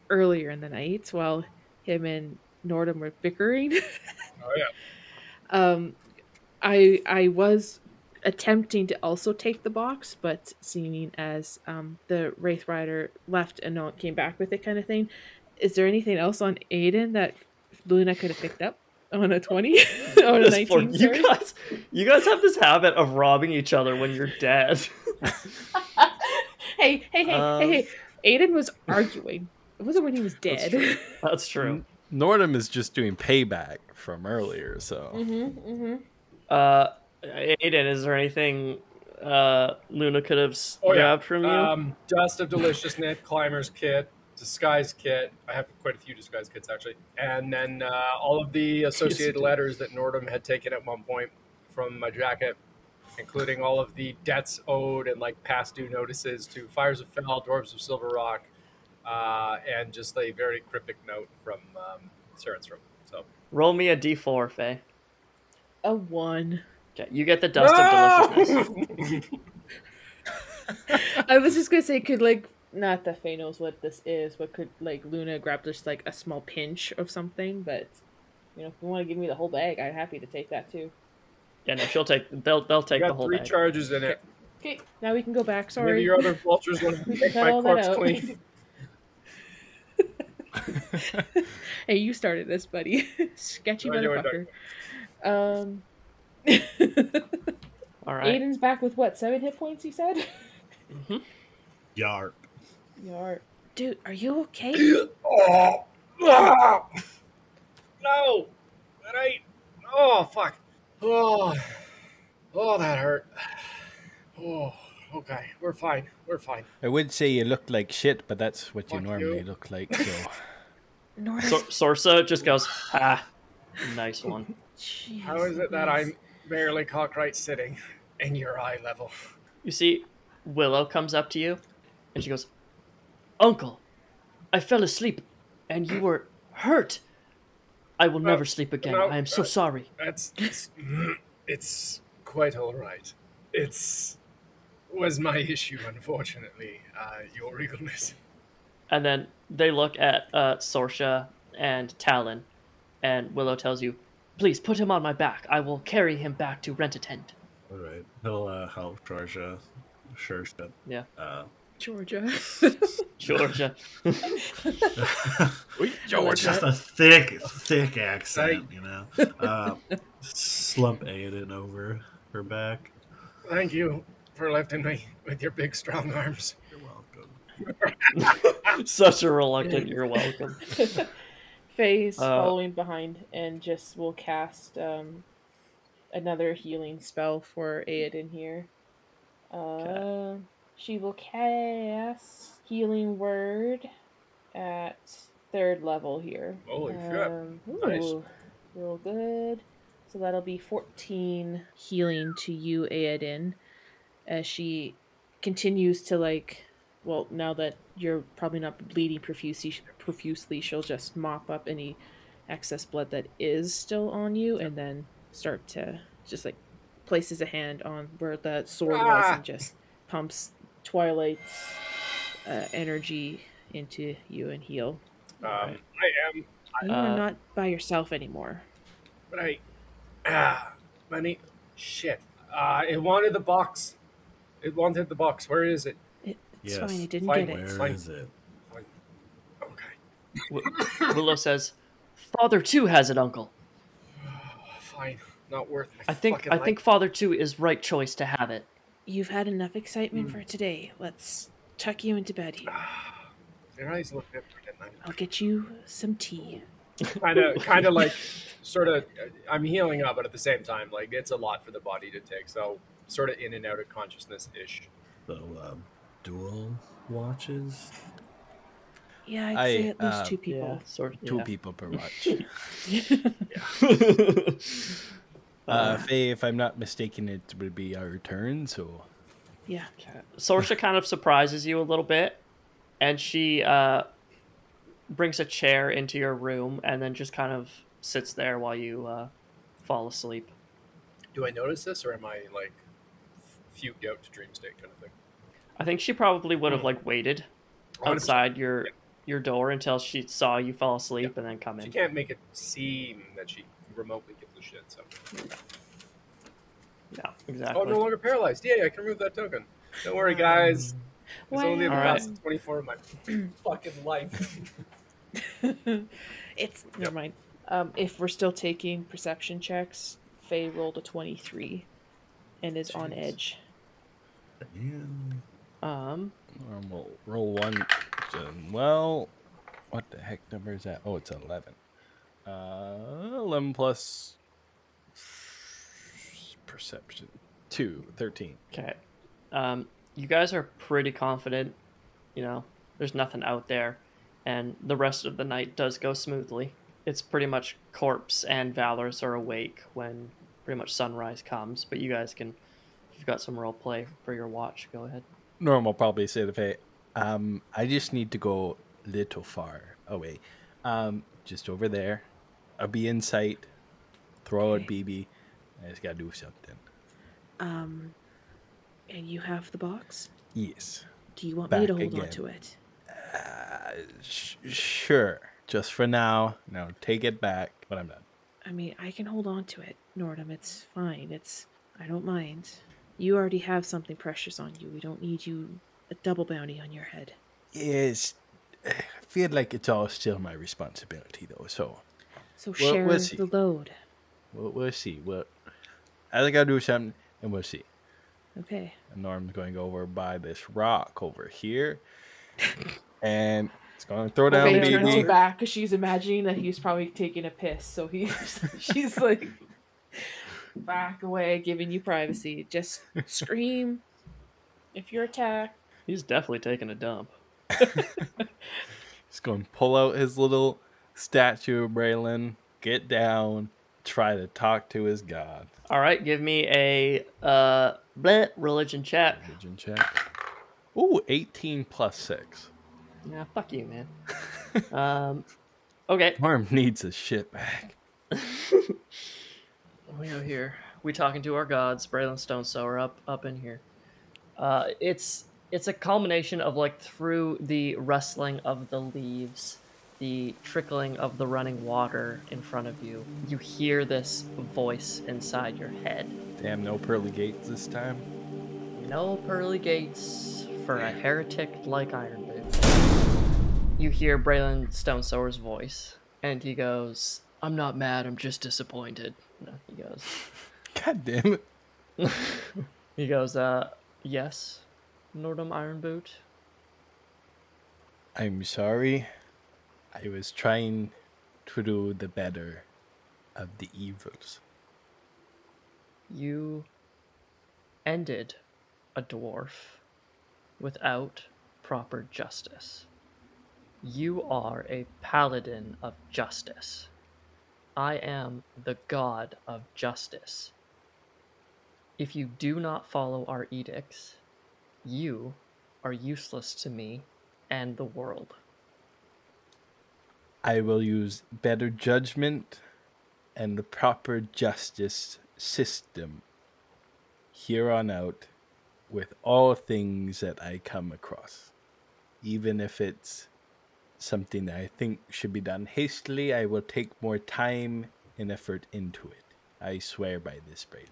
earlier in the night while him and Nordhum were bickering. Oh yeah. um, I I was attempting to also take the box, but seeing as um, the Wraith Rider left and no one came back with it, kind of thing. Is there anything else on Aodhan that Luna could have picked up on a twenty? on a nineteen? you guys, you guys have this habit of robbing each other when you're dead. hey, hey, hey, Um, hey, hey! Aodhan was arguing. It wasn't when he was That's dead. true. That's true. Nordhum is just doing payback from earlier, so mm-hmm, mm-hmm. Uh, Aodhan, is there anything uh, Luna could have s- Oh, yeah. grabbed from you? Um, Dust of Deliciousness, Climber's Kit, Disguise Kit. I have quite a few Disguise Kits actually. And then uh, all of the associated do. letters that Nordhum had taken at one point from my jacket, including all of the debts owed and like past due notices to Fires of Fell, Dwarves of Silver Rock, uh, and just a very cryptic note from um, Saren's room. So Roll me a d4, Faye. A one. Okay, you get the dust of deliciousness. deliciousness. I was just gonna say, could like not that Faye knows what this is, but could like Luna grab just like a small pinch of something? But you know, if you want to give me the whole bag, I'm happy to take that too. Yeah, no, she'll take. They'll they'll take the got whole three bag. charges in it. Okay, now we can go back. Sorry. Maybe Sorry. your other vultures want to make my corpse clean. hey, you started this, buddy. Sketchy I know I motherfucker. Um, All right. Aodhan's back with what? Seven hit points. He said. Yarp. You're, dude, are you okay? oh, ah! no, that ain't. Oh fuck. Oh, oh, that hurt. Oh, okay, we're fine. We're fine. I would say you look like shit, but that's what you Fuck normally you. look like. So Nordhum, Sor- Sorsa just goes, ah, nice one. How is it that I'm barely cockright sitting in your eye level? You see, Willow comes up to you, and she goes, Uncle, I fell asleep, and you were hurt. I will never sleep again. no, I am so uh, sorry. That's it's, it's quite all right. It's was my issue, unfortunately. Uh, your eagleness. And then they look at uh, Sorsha and Talon, and Willow tells you, Please put him on my back. I will carry him back to Rentatent. All right. He'll uh, help Georgia. Sure. shit. Yeah. Uh, Georgia. Georgia. Georgia. just a thick, thick accent, you know. Uh, slump Aodhan over her back. Thank you for lifting me with your big strong arms. You're welcome. Such a reluctant, you're welcome. Faye's Uh, following behind and just will cast um, another healing spell for Aodhan here. Uh, she will cast Healing Word at third level here. Holy crap. Um, Nice. ooh, Real good. So that'll be 14 healing to you, Aodhan, as she continues to like. Well, now that you're probably not bleeding profusely, profusely, she'll just mop up any excess blood that is still on you, and then start to just like places a hand on where the sword was Ah! and just pumps Twilight's uh, energy into you and heal. Um, I am, You Uh, are not by yourself anymore. but I. Ah, money. Shit. Uh, it wanted the box. It wanted the box. Where is it? It, it's Yes. fine. I didn't Fine, get it. Where Fine. is it? Okay. Wi- Willow says, Father too has it, Uncle. Fine. Not worth my I think fucking I life. think Father too is right choice to have it. You've had enough excitement for today. Let's tuck you into bed here. Your eyes look different, didn't I'll get you some tea. kind of kind of like sort of i'm healing up but at the same time like it's a lot for the body to take so sort of in and out of consciousness ish So, um, dual watches. Yeah, I'd I, say at least uh, two people. Yeah, sort two yeah. people per watch. Uh, Faye, if I'm not mistaken, it would be our turn. So Yeah. Sorsha kind of surprises you a little bit, and she uh, brings a chair into your room and then just kind of sits there while you uh, fall asleep. do i notice this or am i like fugued out to dream state kind of thing I think she probably would have like waited 100%. outside your your door until she saw you fall asleep and then come in. she can't make it seem that she remotely gives a shit so Yeah, exactly. oh exactly. no longer paralyzed Yeah, i can remove that token don't worry guys it's only the All right. past 24 of my fucking life it's never mind. Um, if we're still taking perception checks, Faye rolled a twenty-three, and is on edge. Man. Um, um, we'll roll one. um, Well, what the heck number is that? Oh, it's eleven. Uh, eleven plus perception. Two. Thirteen. okay. Um, you guys are pretty confident. You know, there's nothing out there, and the rest of the night does go smoothly. It's pretty much Corpse and Valoris are awake when pretty much sunrise comes. But you guys can, if you've got some role play for your watch, go ahead. Normal probably say to Faye, um, I just need to go a little far away. Um, just over there. I'll be in sight. Throw out Okay. BB. I just gotta do something. Um, and you have the box. Yes. Do you want me to hold on to it? Uh, sh- sure. Just for now. No, take it back when I'm done. I mean, I can hold on to it, Nordhum. It's fine. It's I don't mind. You already have something precious on you. We don't need you a double bounty on your head. Yes. I feel like it's all still my responsibility, though. So So Well, share we'll see. the load. we'll, we'll see. We'll, I gotta do something, and we'll see. Okay. And Norm's going to go over by this rock over here. and it's going to throw down Faye turns her back because she's imagining that he's probably taking a piss. So he's she's like back away, giving you privacy. Just scream if you're attacked. He's definitely taking a dump. He's going to pull out his little statue of Braylon, get down, try to talk to his god. All right, give me a uh bleh, religion check. Religion check. Ooh, 18 plus 6. Yeah, fuck you, man. um, okay. Norm needs his shit back. We go here. We talking to our gods, Braylon Stone Sower up up in here. Uh, it's it's a culmination of like through the rustling of the leaves, the trickling of the running water in front of you. You hear this voice inside your head. Damn, no pearly gates this time. No pearly gates for a heretic like Ironboot. You hear Braylon Stone Sower's voice, and he goes, "I'm not mad. I'm just disappointed." No, he goes. God damn it. He goes, uh, yes, Nordhum Ironboot. I'm sorry. I was trying to do the better of the evils. You ended a dwarf without proper justice. You are a paladin of justice. I am the god of justice. If you do not follow our edicts, you are useless to me and the world. I will use better judgment and the proper justice system here on out with all things that I come across. Even if it's something that I think should be done hastily, I will take more time and effort into it. I swear by this, Braylon.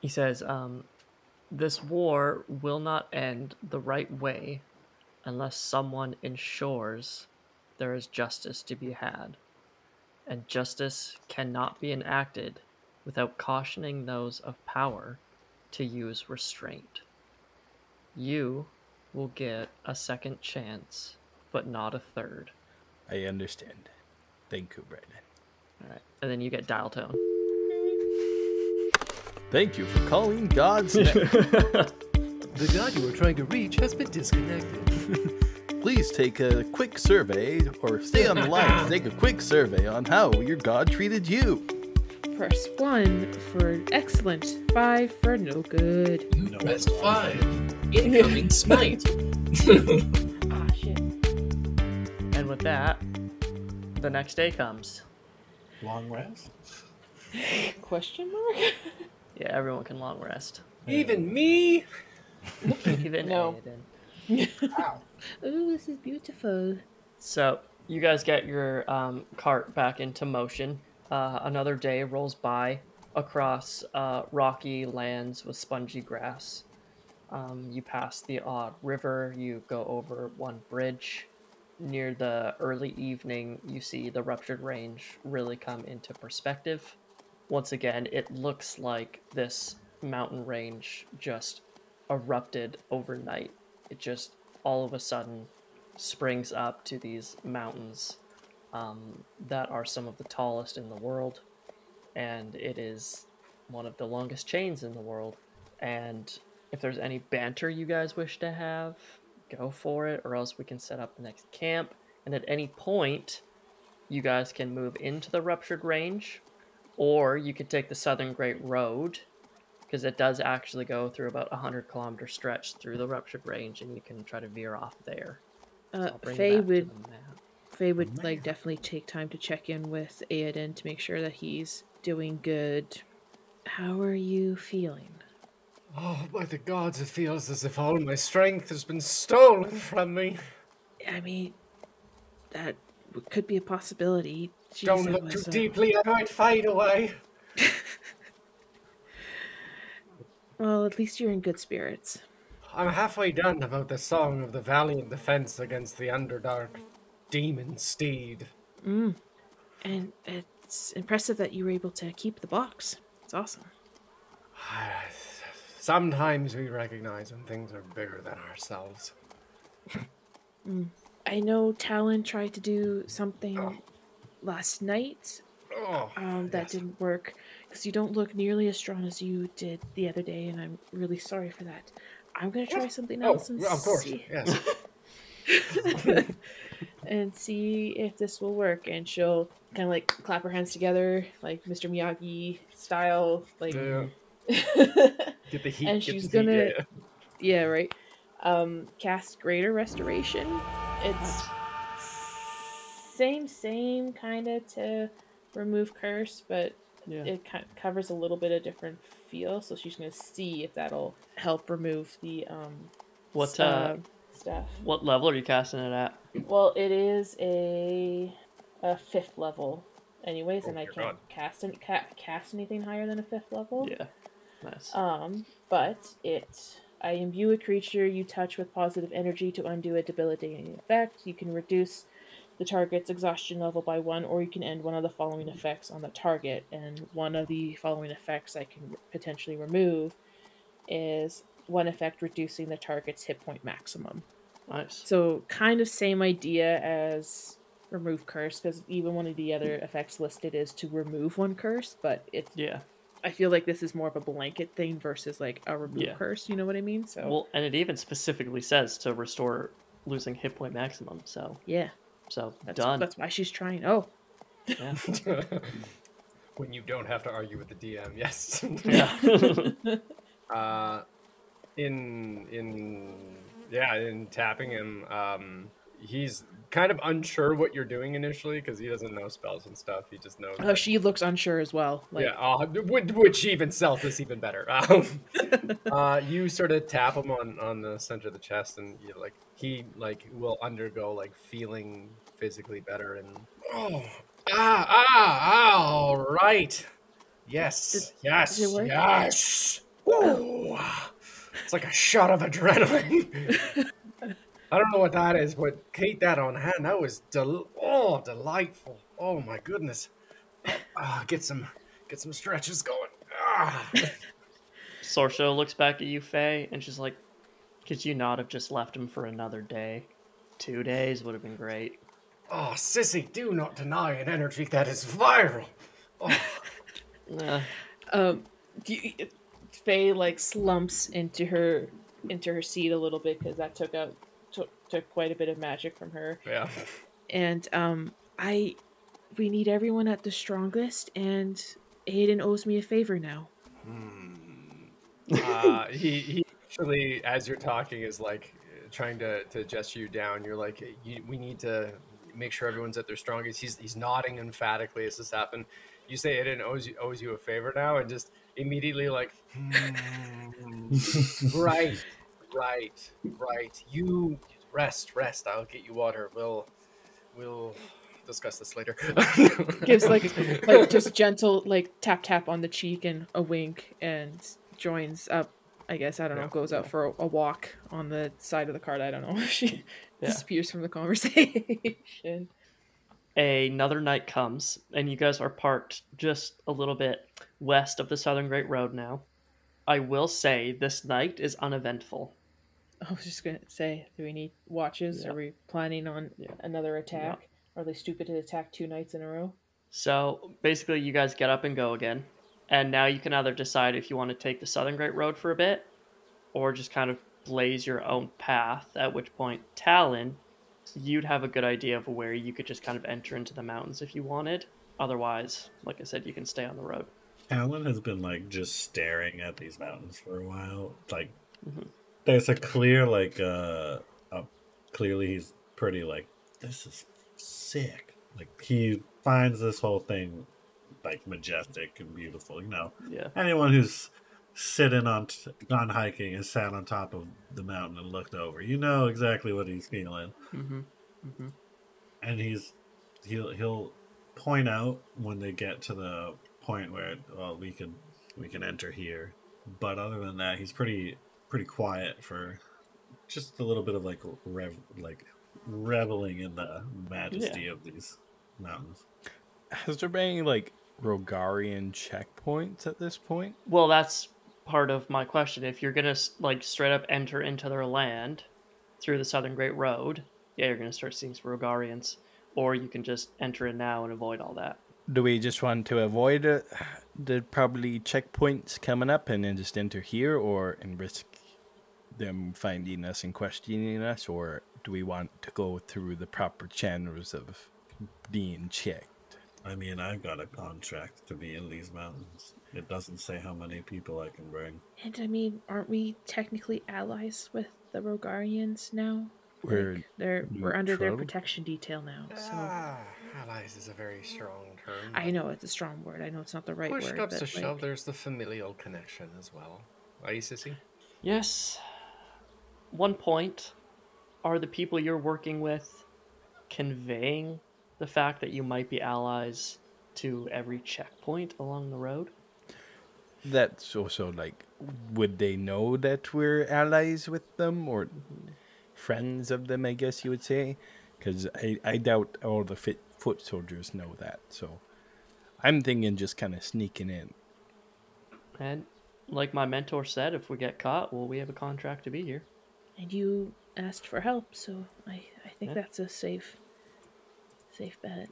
He says, um, This war will not end the right way unless someone ensures there is justice to be had. And justice cannot be enacted without cautioning those of power to use restraint. You will get a second chance, but not a third. I understand. Thank you, Braylon. All right. And then you get dial tone. Thank you for calling God's name. The god you were trying to reach has been disconnected. Please take a quick survey, or stay on the line to take a quick survey on how your God treated you. Press one for excellent, five for no good. You pressed five. Incoming smite. That, the next day comes. Long rest? Question mark? Yeah, everyone can long rest. Even me? Even No. Aodhan. Oh, this is beautiful. So you guys get your um, cart back into motion. Uh, another day rolls by across uh, rocky lands with spongy grass. Um, you pass the odd river. You go over one bridge. Near the early evening, you see the ruptured range really come into perspective. Once again, it looks like this mountain range just erupted overnight. It just all of a sudden springs up to these mountains um, that are some of the tallest in the world, and it is one of the longest chains in the world. And if there's any banter you guys wish to have, go for it, or else we can set up the next camp. And at any point, you guys can move into the ruptured range, or you could take the Southern Great Road because it does actually go through about a hundred kilometer stretch through the ruptured range, and you can try to veer off there. So Uh, I'll Faye would the. Faye would like definitely take time to check in with Aodhan to make sure that he's doing good. How are you feeling? Oh, by the gods, it feels as if all my strength has been stolen from me. I mean, that could be a possibility. Jeez, Don't look too uh, deeply, I might fade away. Well, at least you're in good spirits. I'm halfway done about the song of the valiant defense against the underdark demon steed. Mm. And it's impressive that you were able to keep the box. It's awesome. sometimes we recognize when things are bigger than ourselves. Mm. I know Talon tried to do something last night. Oh, Um, that yes. didn't work because you don't look nearly as strong as you did the other day, and I'm really sorry for that. I'm gonna try something Oh, else and of course, see. yes. and see if this will work. And she'll kind of like clap her hands together, like Mr. Miyagi style, like. Yeah. Get the heat. and get she's gonna, yeah, yeah, yeah. right. Um, cast Greater Restoration. It's same, same kind of to remove curse, but Yeah. it kind covers a little bit of different feel. So she's gonna see if that'll help remove the um What uh, stuff. what level are you casting it at? Well, it is a a fifth level, anyways, Oh, and I can't cast an, ca- cast anything higher than a fifth level. Yeah. Nice. Um, but it I imbue a creature you touch with positive energy to undo a debilitating effect. You can reduce the target's exhaustion level by one, or you can end one of the following effects on the target. And one of the following effects I can potentially remove is one effect reducing the target's hit point maximum. Nice. So kind of same idea as remove curse, because even one of the other effects listed is to remove one curse, but it's Yeah. I feel like this is more of a blanket thing versus like a remove Yeah. curse. You know what I mean? So Well, and it even specifically says to restore losing hit point maximum. So yeah, so that's done. that's why she's trying. Oh, Yeah. when you don't have to argue with the DM, yes. Yeah. uh, in in yeah, in tapping him, um, he's kind of unsure what you're doing initially because he doesn't know spells and stuff. He just knows. oh, she looks unsure as well. Like, yeah, uh, which, even sells this even better. Um, uh, you sort of tap him on on the center of the chest, and you like he like will undergo like feeling physically better and oh ah ah ah all right yes yes did it yes Woo. it's like a shot of adrenaline. I don't know what that is, but Kate, that on hand, that was del- oh delightful. Oh my goodness. Ah, get some get some stretches going. Ah. Sorsho looks back at you, Faye, and she's like, "Could you not have just left him for another day? Two days would have been great." Oh, sissy, do not deny an energy that is viral. Oh, Uh, um, you, Faye like slumps into her into her seat a little bit because that took out took, took quite a bit of magic from her. yeah. And um, I we need everyone at the strongest, and Aodhan owes me a favor now. Uh, he, he actually, as you're talking, is like trying to, to gesture you down. You're like, you, we need to make sure everyone's at their strongest. He's, he's nodding emphatically as this happened. You say Aodhan owes you, owes you a favor now, and just immediately like, "Hmm, right, right, right. You rest, rest. I'll get you water. We'll, we'll discuss this later. Gives like like just gentle like tap tap on the cheek and a wink, and joins up. I guess I don't know. Yeah, Goes out for a, a walk on the side of the cart. I don't know. she Yeah. disappears from the conversation. another night comes, and you guys are parked just a little bit west of the Southern Great Road now. I will say this night is uneventful. I was just gonna say, do we need watches? Yeah. Are we planning on another attack? Are they stupid to attack two nights in a row? So basically, you guys get up and go again, and now you can either decide if you want to take the Southern Great Road for a bit, or just kind of blaze your own path. At which point, Talon, you'd have a good idea of where you could just kind of enter into the mountains if you wanted. Otherwise, like I said, you can stay on the road. Alan has been like just staring at these mountains for a while. Like, Mhm. There's a clear like uh, uh, clearly he's pretty like this is sick. Like he finds this whole thing like majestic and beautiful. You know, Yeah. anyone who's sitting on t- gone hiking and sat on top of the mountain and looked over, you know exactly what he's feeling. Mm-hmm. Mm-hmm. and he's he'll he'll point out when they get to the point where well we can we can enter here but other than that he's pretty pretty quiet for just a little bit of like rev like reveling in the majesty of these mountains Has there been any like Rogarian checkpoints at this point? Well, that's part of my question. If you're gonna like straight up enter into their land through the Southern Great Road, yeah, you're gonna start seeing some Rogarians, or you can just enter in now and avoid all that. Do we just want to avoid uh, the probably checkpoints coming up and then just enter here, or and risk them finding us and questioning us, or do we want to go through the proper channels of being checked? I mean, I've got a contract to be in these mountains. It doesn't say how many people I can bring. And I mean, aren't we technically allies with the Rogarians now? We're Like, they're we're under their protection detail now. So Ah, allies is a very strong term. I know it's a strong word. I know it's not the right Push word. comes to but, shove, there's the familial connection as well. Are you sissy? Yes. One point: Are the people you're working with conveying the fact that you might be allies to every checkpoint along the road? That's also like, would they know that we're allies with them or friends of them? I guess you would say, because I, I doubt all the fit, foot soldiers know that. So, I'm thinking just kind of sneaking in. And like my mentor said, if we get caught, well, we have a contract to be here. And you asked for help, so I I think Yeah. that's a safe safe bet.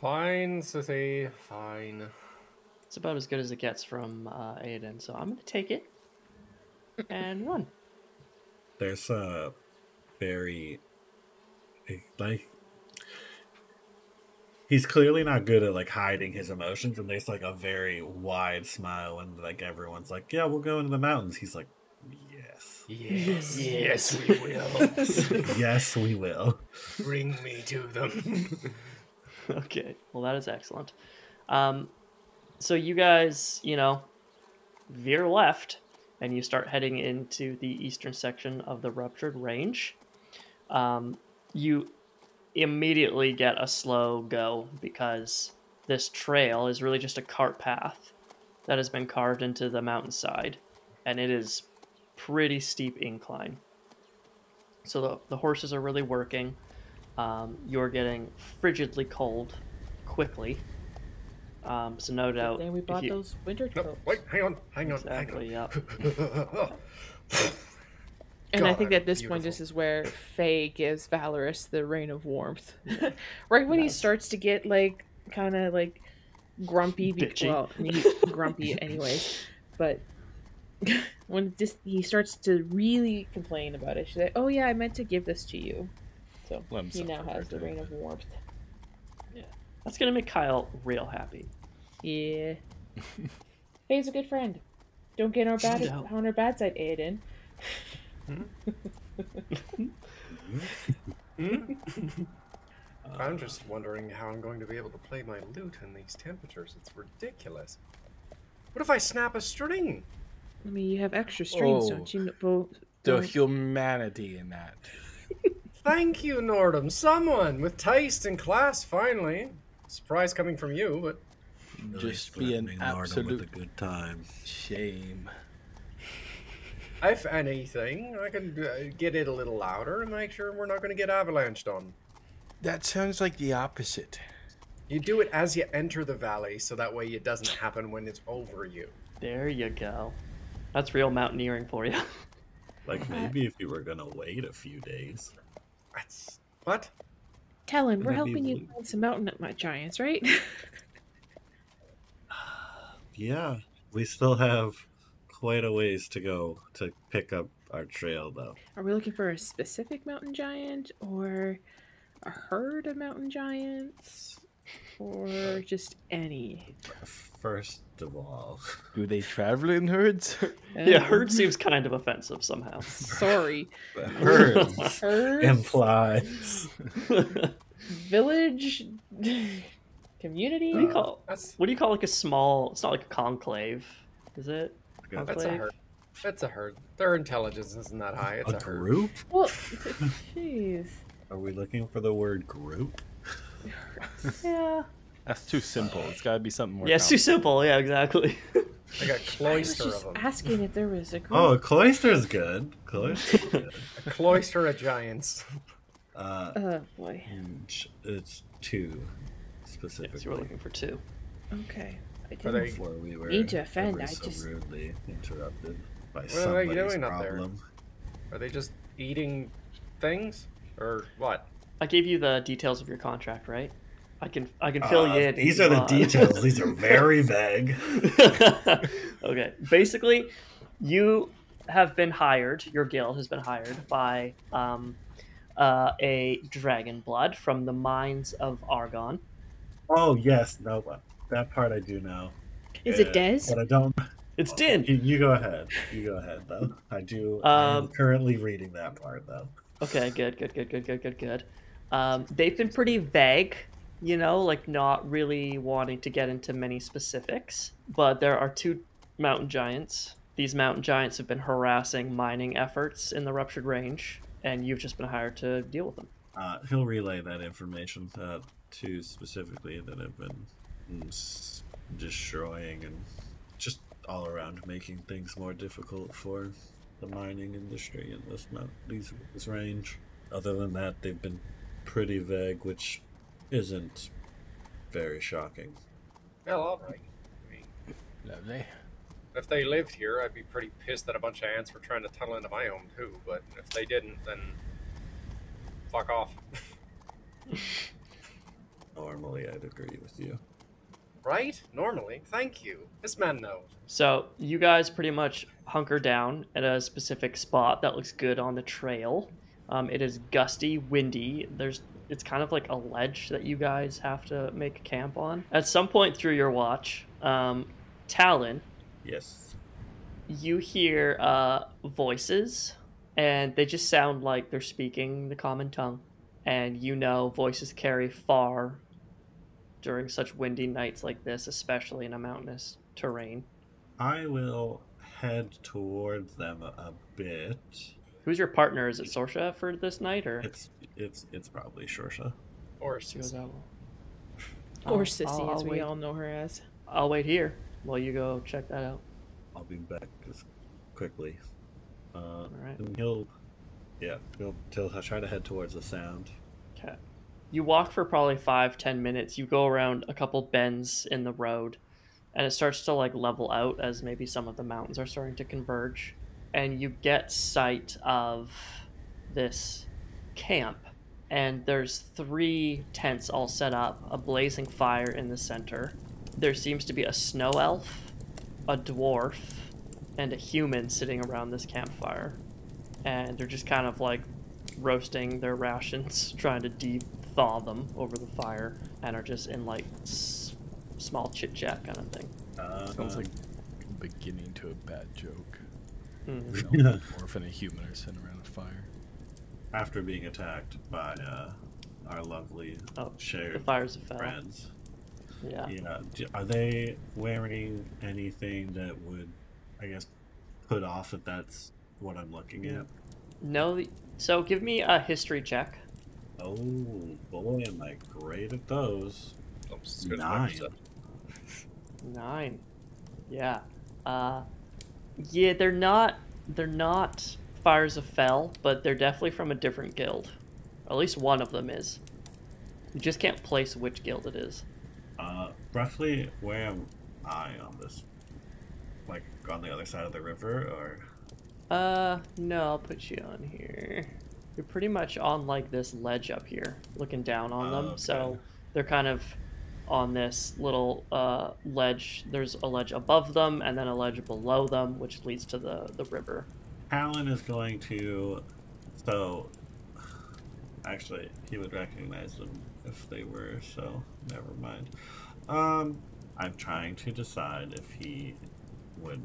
Fine, sissy. Fine. It's about as good as it gets from uh, Aodhan, so I'm gonna take it and run. There's a very like he's clearly not good at like hiding his emotions, and there's like a very wide smile, and like everyone's like, "Yeah, we'll go into the mountains." He's like, "Yes, Yes, yes, we will. yes, we will." Bring me to them. okay, well that is excellent. Um, so you guys, you know, veer left, and you start heading into the eastern section of the ruptured range. Um, you immediately get a slow go because this trail is really just a cart path that has been carved into the mountainside, and it is pretty steep incline. So the, the horses are really working. Um, you're getting frigidly cold quickly. Um, so no doubt. Then we bought you- those winter no, coats. wait, hang on, hang on, Exactly. Yeah. hang on. And I think at this point, this is where Faye gives Valoris the reign of warmth. right when he starts to get like kind of like grumpy, be- Bitchy. well, grumpy anyways, but when this he starts to really complain about it, she's like, "Oh yeah, I meant to give this to you." So he now has the right reign of warmth. Yeah, that's gonna make Kyle real happy. Yeah, Faye's a good friend. Don't get on our bad No. on our bad side, Aodhan. Hmm? Hmm? I'm just wondering how I'm going to be able to play my lute in these temperatures. It's ridiculous. What if I snap a string? I mean, you have extra strings, Oh. don't you? Bo- The don't- humanity in that. Thank you, Nordhum. Someone with taste and class, finally. Surprise coming from you, but Just be an threatening Nordhum absolute with a good time. shame. if anything, I can uh, get it a little louder and make sure we're not going to get avalanched on. That sounds like the opposite. You do it as you enter the valley, so that way it doesn't happen when it's over you. There you go. That's real mountaineering for you. Like maybe if you were gonna wait a few days. That's what? Talon, Wouldn't we're helping you weird? find some mountain at my giants, right? Yeah, we still have quite a ways to go to pick up our trail, though. Are we looking for a specific mountain giant or a herd of mountain giants or just any? First of all, Do they travel in herds? yeah, Uh, herd seems kind of offensive somehow. Sorry. the herds Herds? implies Village? Community? What do you call? That's What do you call like a small? It's not like a conclave, is it? a, that's a herd. That's a herd. Their intelligence isn't that high. It's a, a herd. group. Well, jeez. Are we looking for the word group? Yeah. That's too simple. It's got to be something more. Yeah, it's too simple. Yeah, exactly. Like a I was cloister just of them. asking if there was a group. Oh, a cloister's good. Cloister's good. A cloister of giants. Uh, Oh, boy. and it's two yes, you were looking for two. Okay. I Are they- didn't. Before we were Need to offend, I so just- rudely interrupted by are they somebody's doing up there? problem. Are they just eating things? Or what? I gave you the details of your contract, right? I can I can fill Uh, you in. These are the details. These are very vague. okay. Basically, you have been hired. Your guild has been hired by um, uh, a dragon blood from the mines of Argon. Oh yes, no, that part I do know. Is it Uh, Des? But I don't. It's Din. You, you go ahead. You go ahead though. I do. I'm Um, currently reading that part though. Okay, good, good, good, good, good, good, good. Um, they've been pretty vague, you know, like not really wanting to get into many specifics. But there are two mountain giants. These mountain giants have been harassing mining efforts in the ruptured range, and you've just been hired to deal with them. Uh, he'll relay that information uh, to specifically that have been mm, destroying and just all around making things more difficult for the mining industry in this mount these this range. Other than that, they've been pretty vague, which isn't very shocking. Well, alright. I mean, Lovely. if they lived here, I'd be pretty pissed that a bunch of ants were trying to tunnel into my home too. But if they didn't, then fuck off. Normally, I'd agree with you. right? Normally. Thank you. This man knows. So you guys pretty much hunker down at a specific spot that looks good on the trail. Um, it is gusty, windy. There's it's kind of like a ledge that you guys have to make a camp on. At some point through your watch, um, Talon, Yes. you hear uh, voices, and they just sound like they're speaking the common tongue. And you know voices carry far during such windy nights like this, especially in a mountainous terrain. I will head towards them a, bit. Who's your partner? Is it Sorsha for this night, or It's it's it's probably Shorsha. Or She goes out. Or I'll- Sissy, I'll- as I'll we wait- all know her as. I'll wait here while you go check that out. I'll be back as quickly. Uh, All right. and he'll, yeah, he'll, he'll try to head towards the sound. Okay. You walk for probably five, ten minutes. You go around a couple bends in the road, and it starts to like level out as maybe some of the mountains are starting to converge, and you get sight of this camp. And there's three tents all set up, a blazing fire in the center. There seems to be a snow elf, a dwarf, and a human sitting around this campfire. And they're just kind of like roasting their rations, trying to deep thaw them over the fire, and are just in like s- small chit chat kind of thing. Uh, Sounds like beginning to a bad joke. Mhm. You know, an orphan and a human are sitting around a fire. After being attacked by uh, our lovely Oh, shared the fires have fell. friends. Yeah. Yeah. Are they wearing anything that would, I guess, put off if that's what I'm looking at? No, so give me a history check. Oh boy, am I great at those. Almost as good as Nine. Nine. Yeah. Uh, yeah, they're not. They're not fires of fell, but they're definitely from a different guild. At least one of them is. You just can't place which guild it is. Uh, roughly where am I on this? Like on the other side of the river, or Uh, no, I'll put you on here. You're pretty much on like this ledge up here, looking down on them. Oh, So they're kind of on this little uh, ledge. There's a ledge above them, and then a ledge below them, which leads to the the river. Alan is going to. So, actually, he would recognize them if they were. So, never mind. Um, I'm trying to decide if he would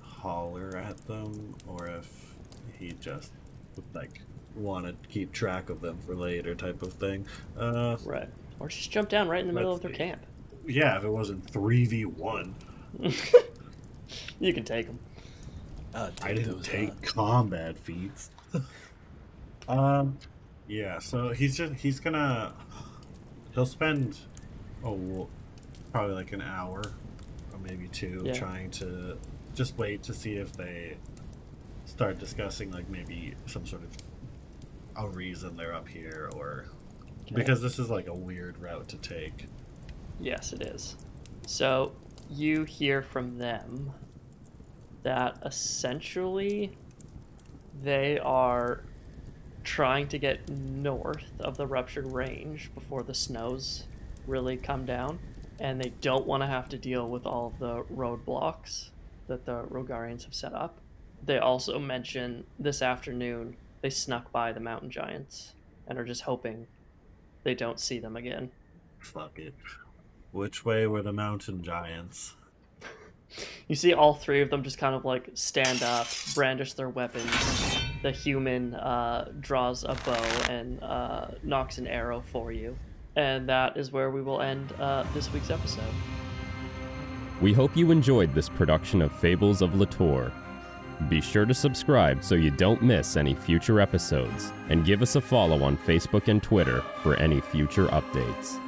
holler at them or if he just would like want to keep track of them for later, type of thing. Uh, Right. Or just jump down right in the middle of their camp. yeah, if it wasn't three v one, You can take them. Uh, I didn't take combat feats. um, yeah. So he's just he's gonna he'll spend oh probably like an hour or maybe two Yeah. trying to just wait to see if they start discussing like maybe some sort of a reason they're up here or because this is like a weird route to take. Yes, it is. So you hear from them that essentially they are trying to get north of the ruptured range before the snows really come down and they don't want to have to deal with all the roadblocks that the Rogarians have set up. They also mention this afternoon they snuck by the mountain giants and are just hoping they don't see them again. Fuck it. Which way were the mountain giants? You see all three of them just kind of like stand up, brandish their weapons. The human uh, draws a bow and uh, knocks an arrow for you. And that is where we will end uh, this week's episode. We hope you enjoyed this production of Fables of Litore. Be sure to subscribe so you don't miss any future episodes, and give us a follow on Facebook and Twitter for any future updates.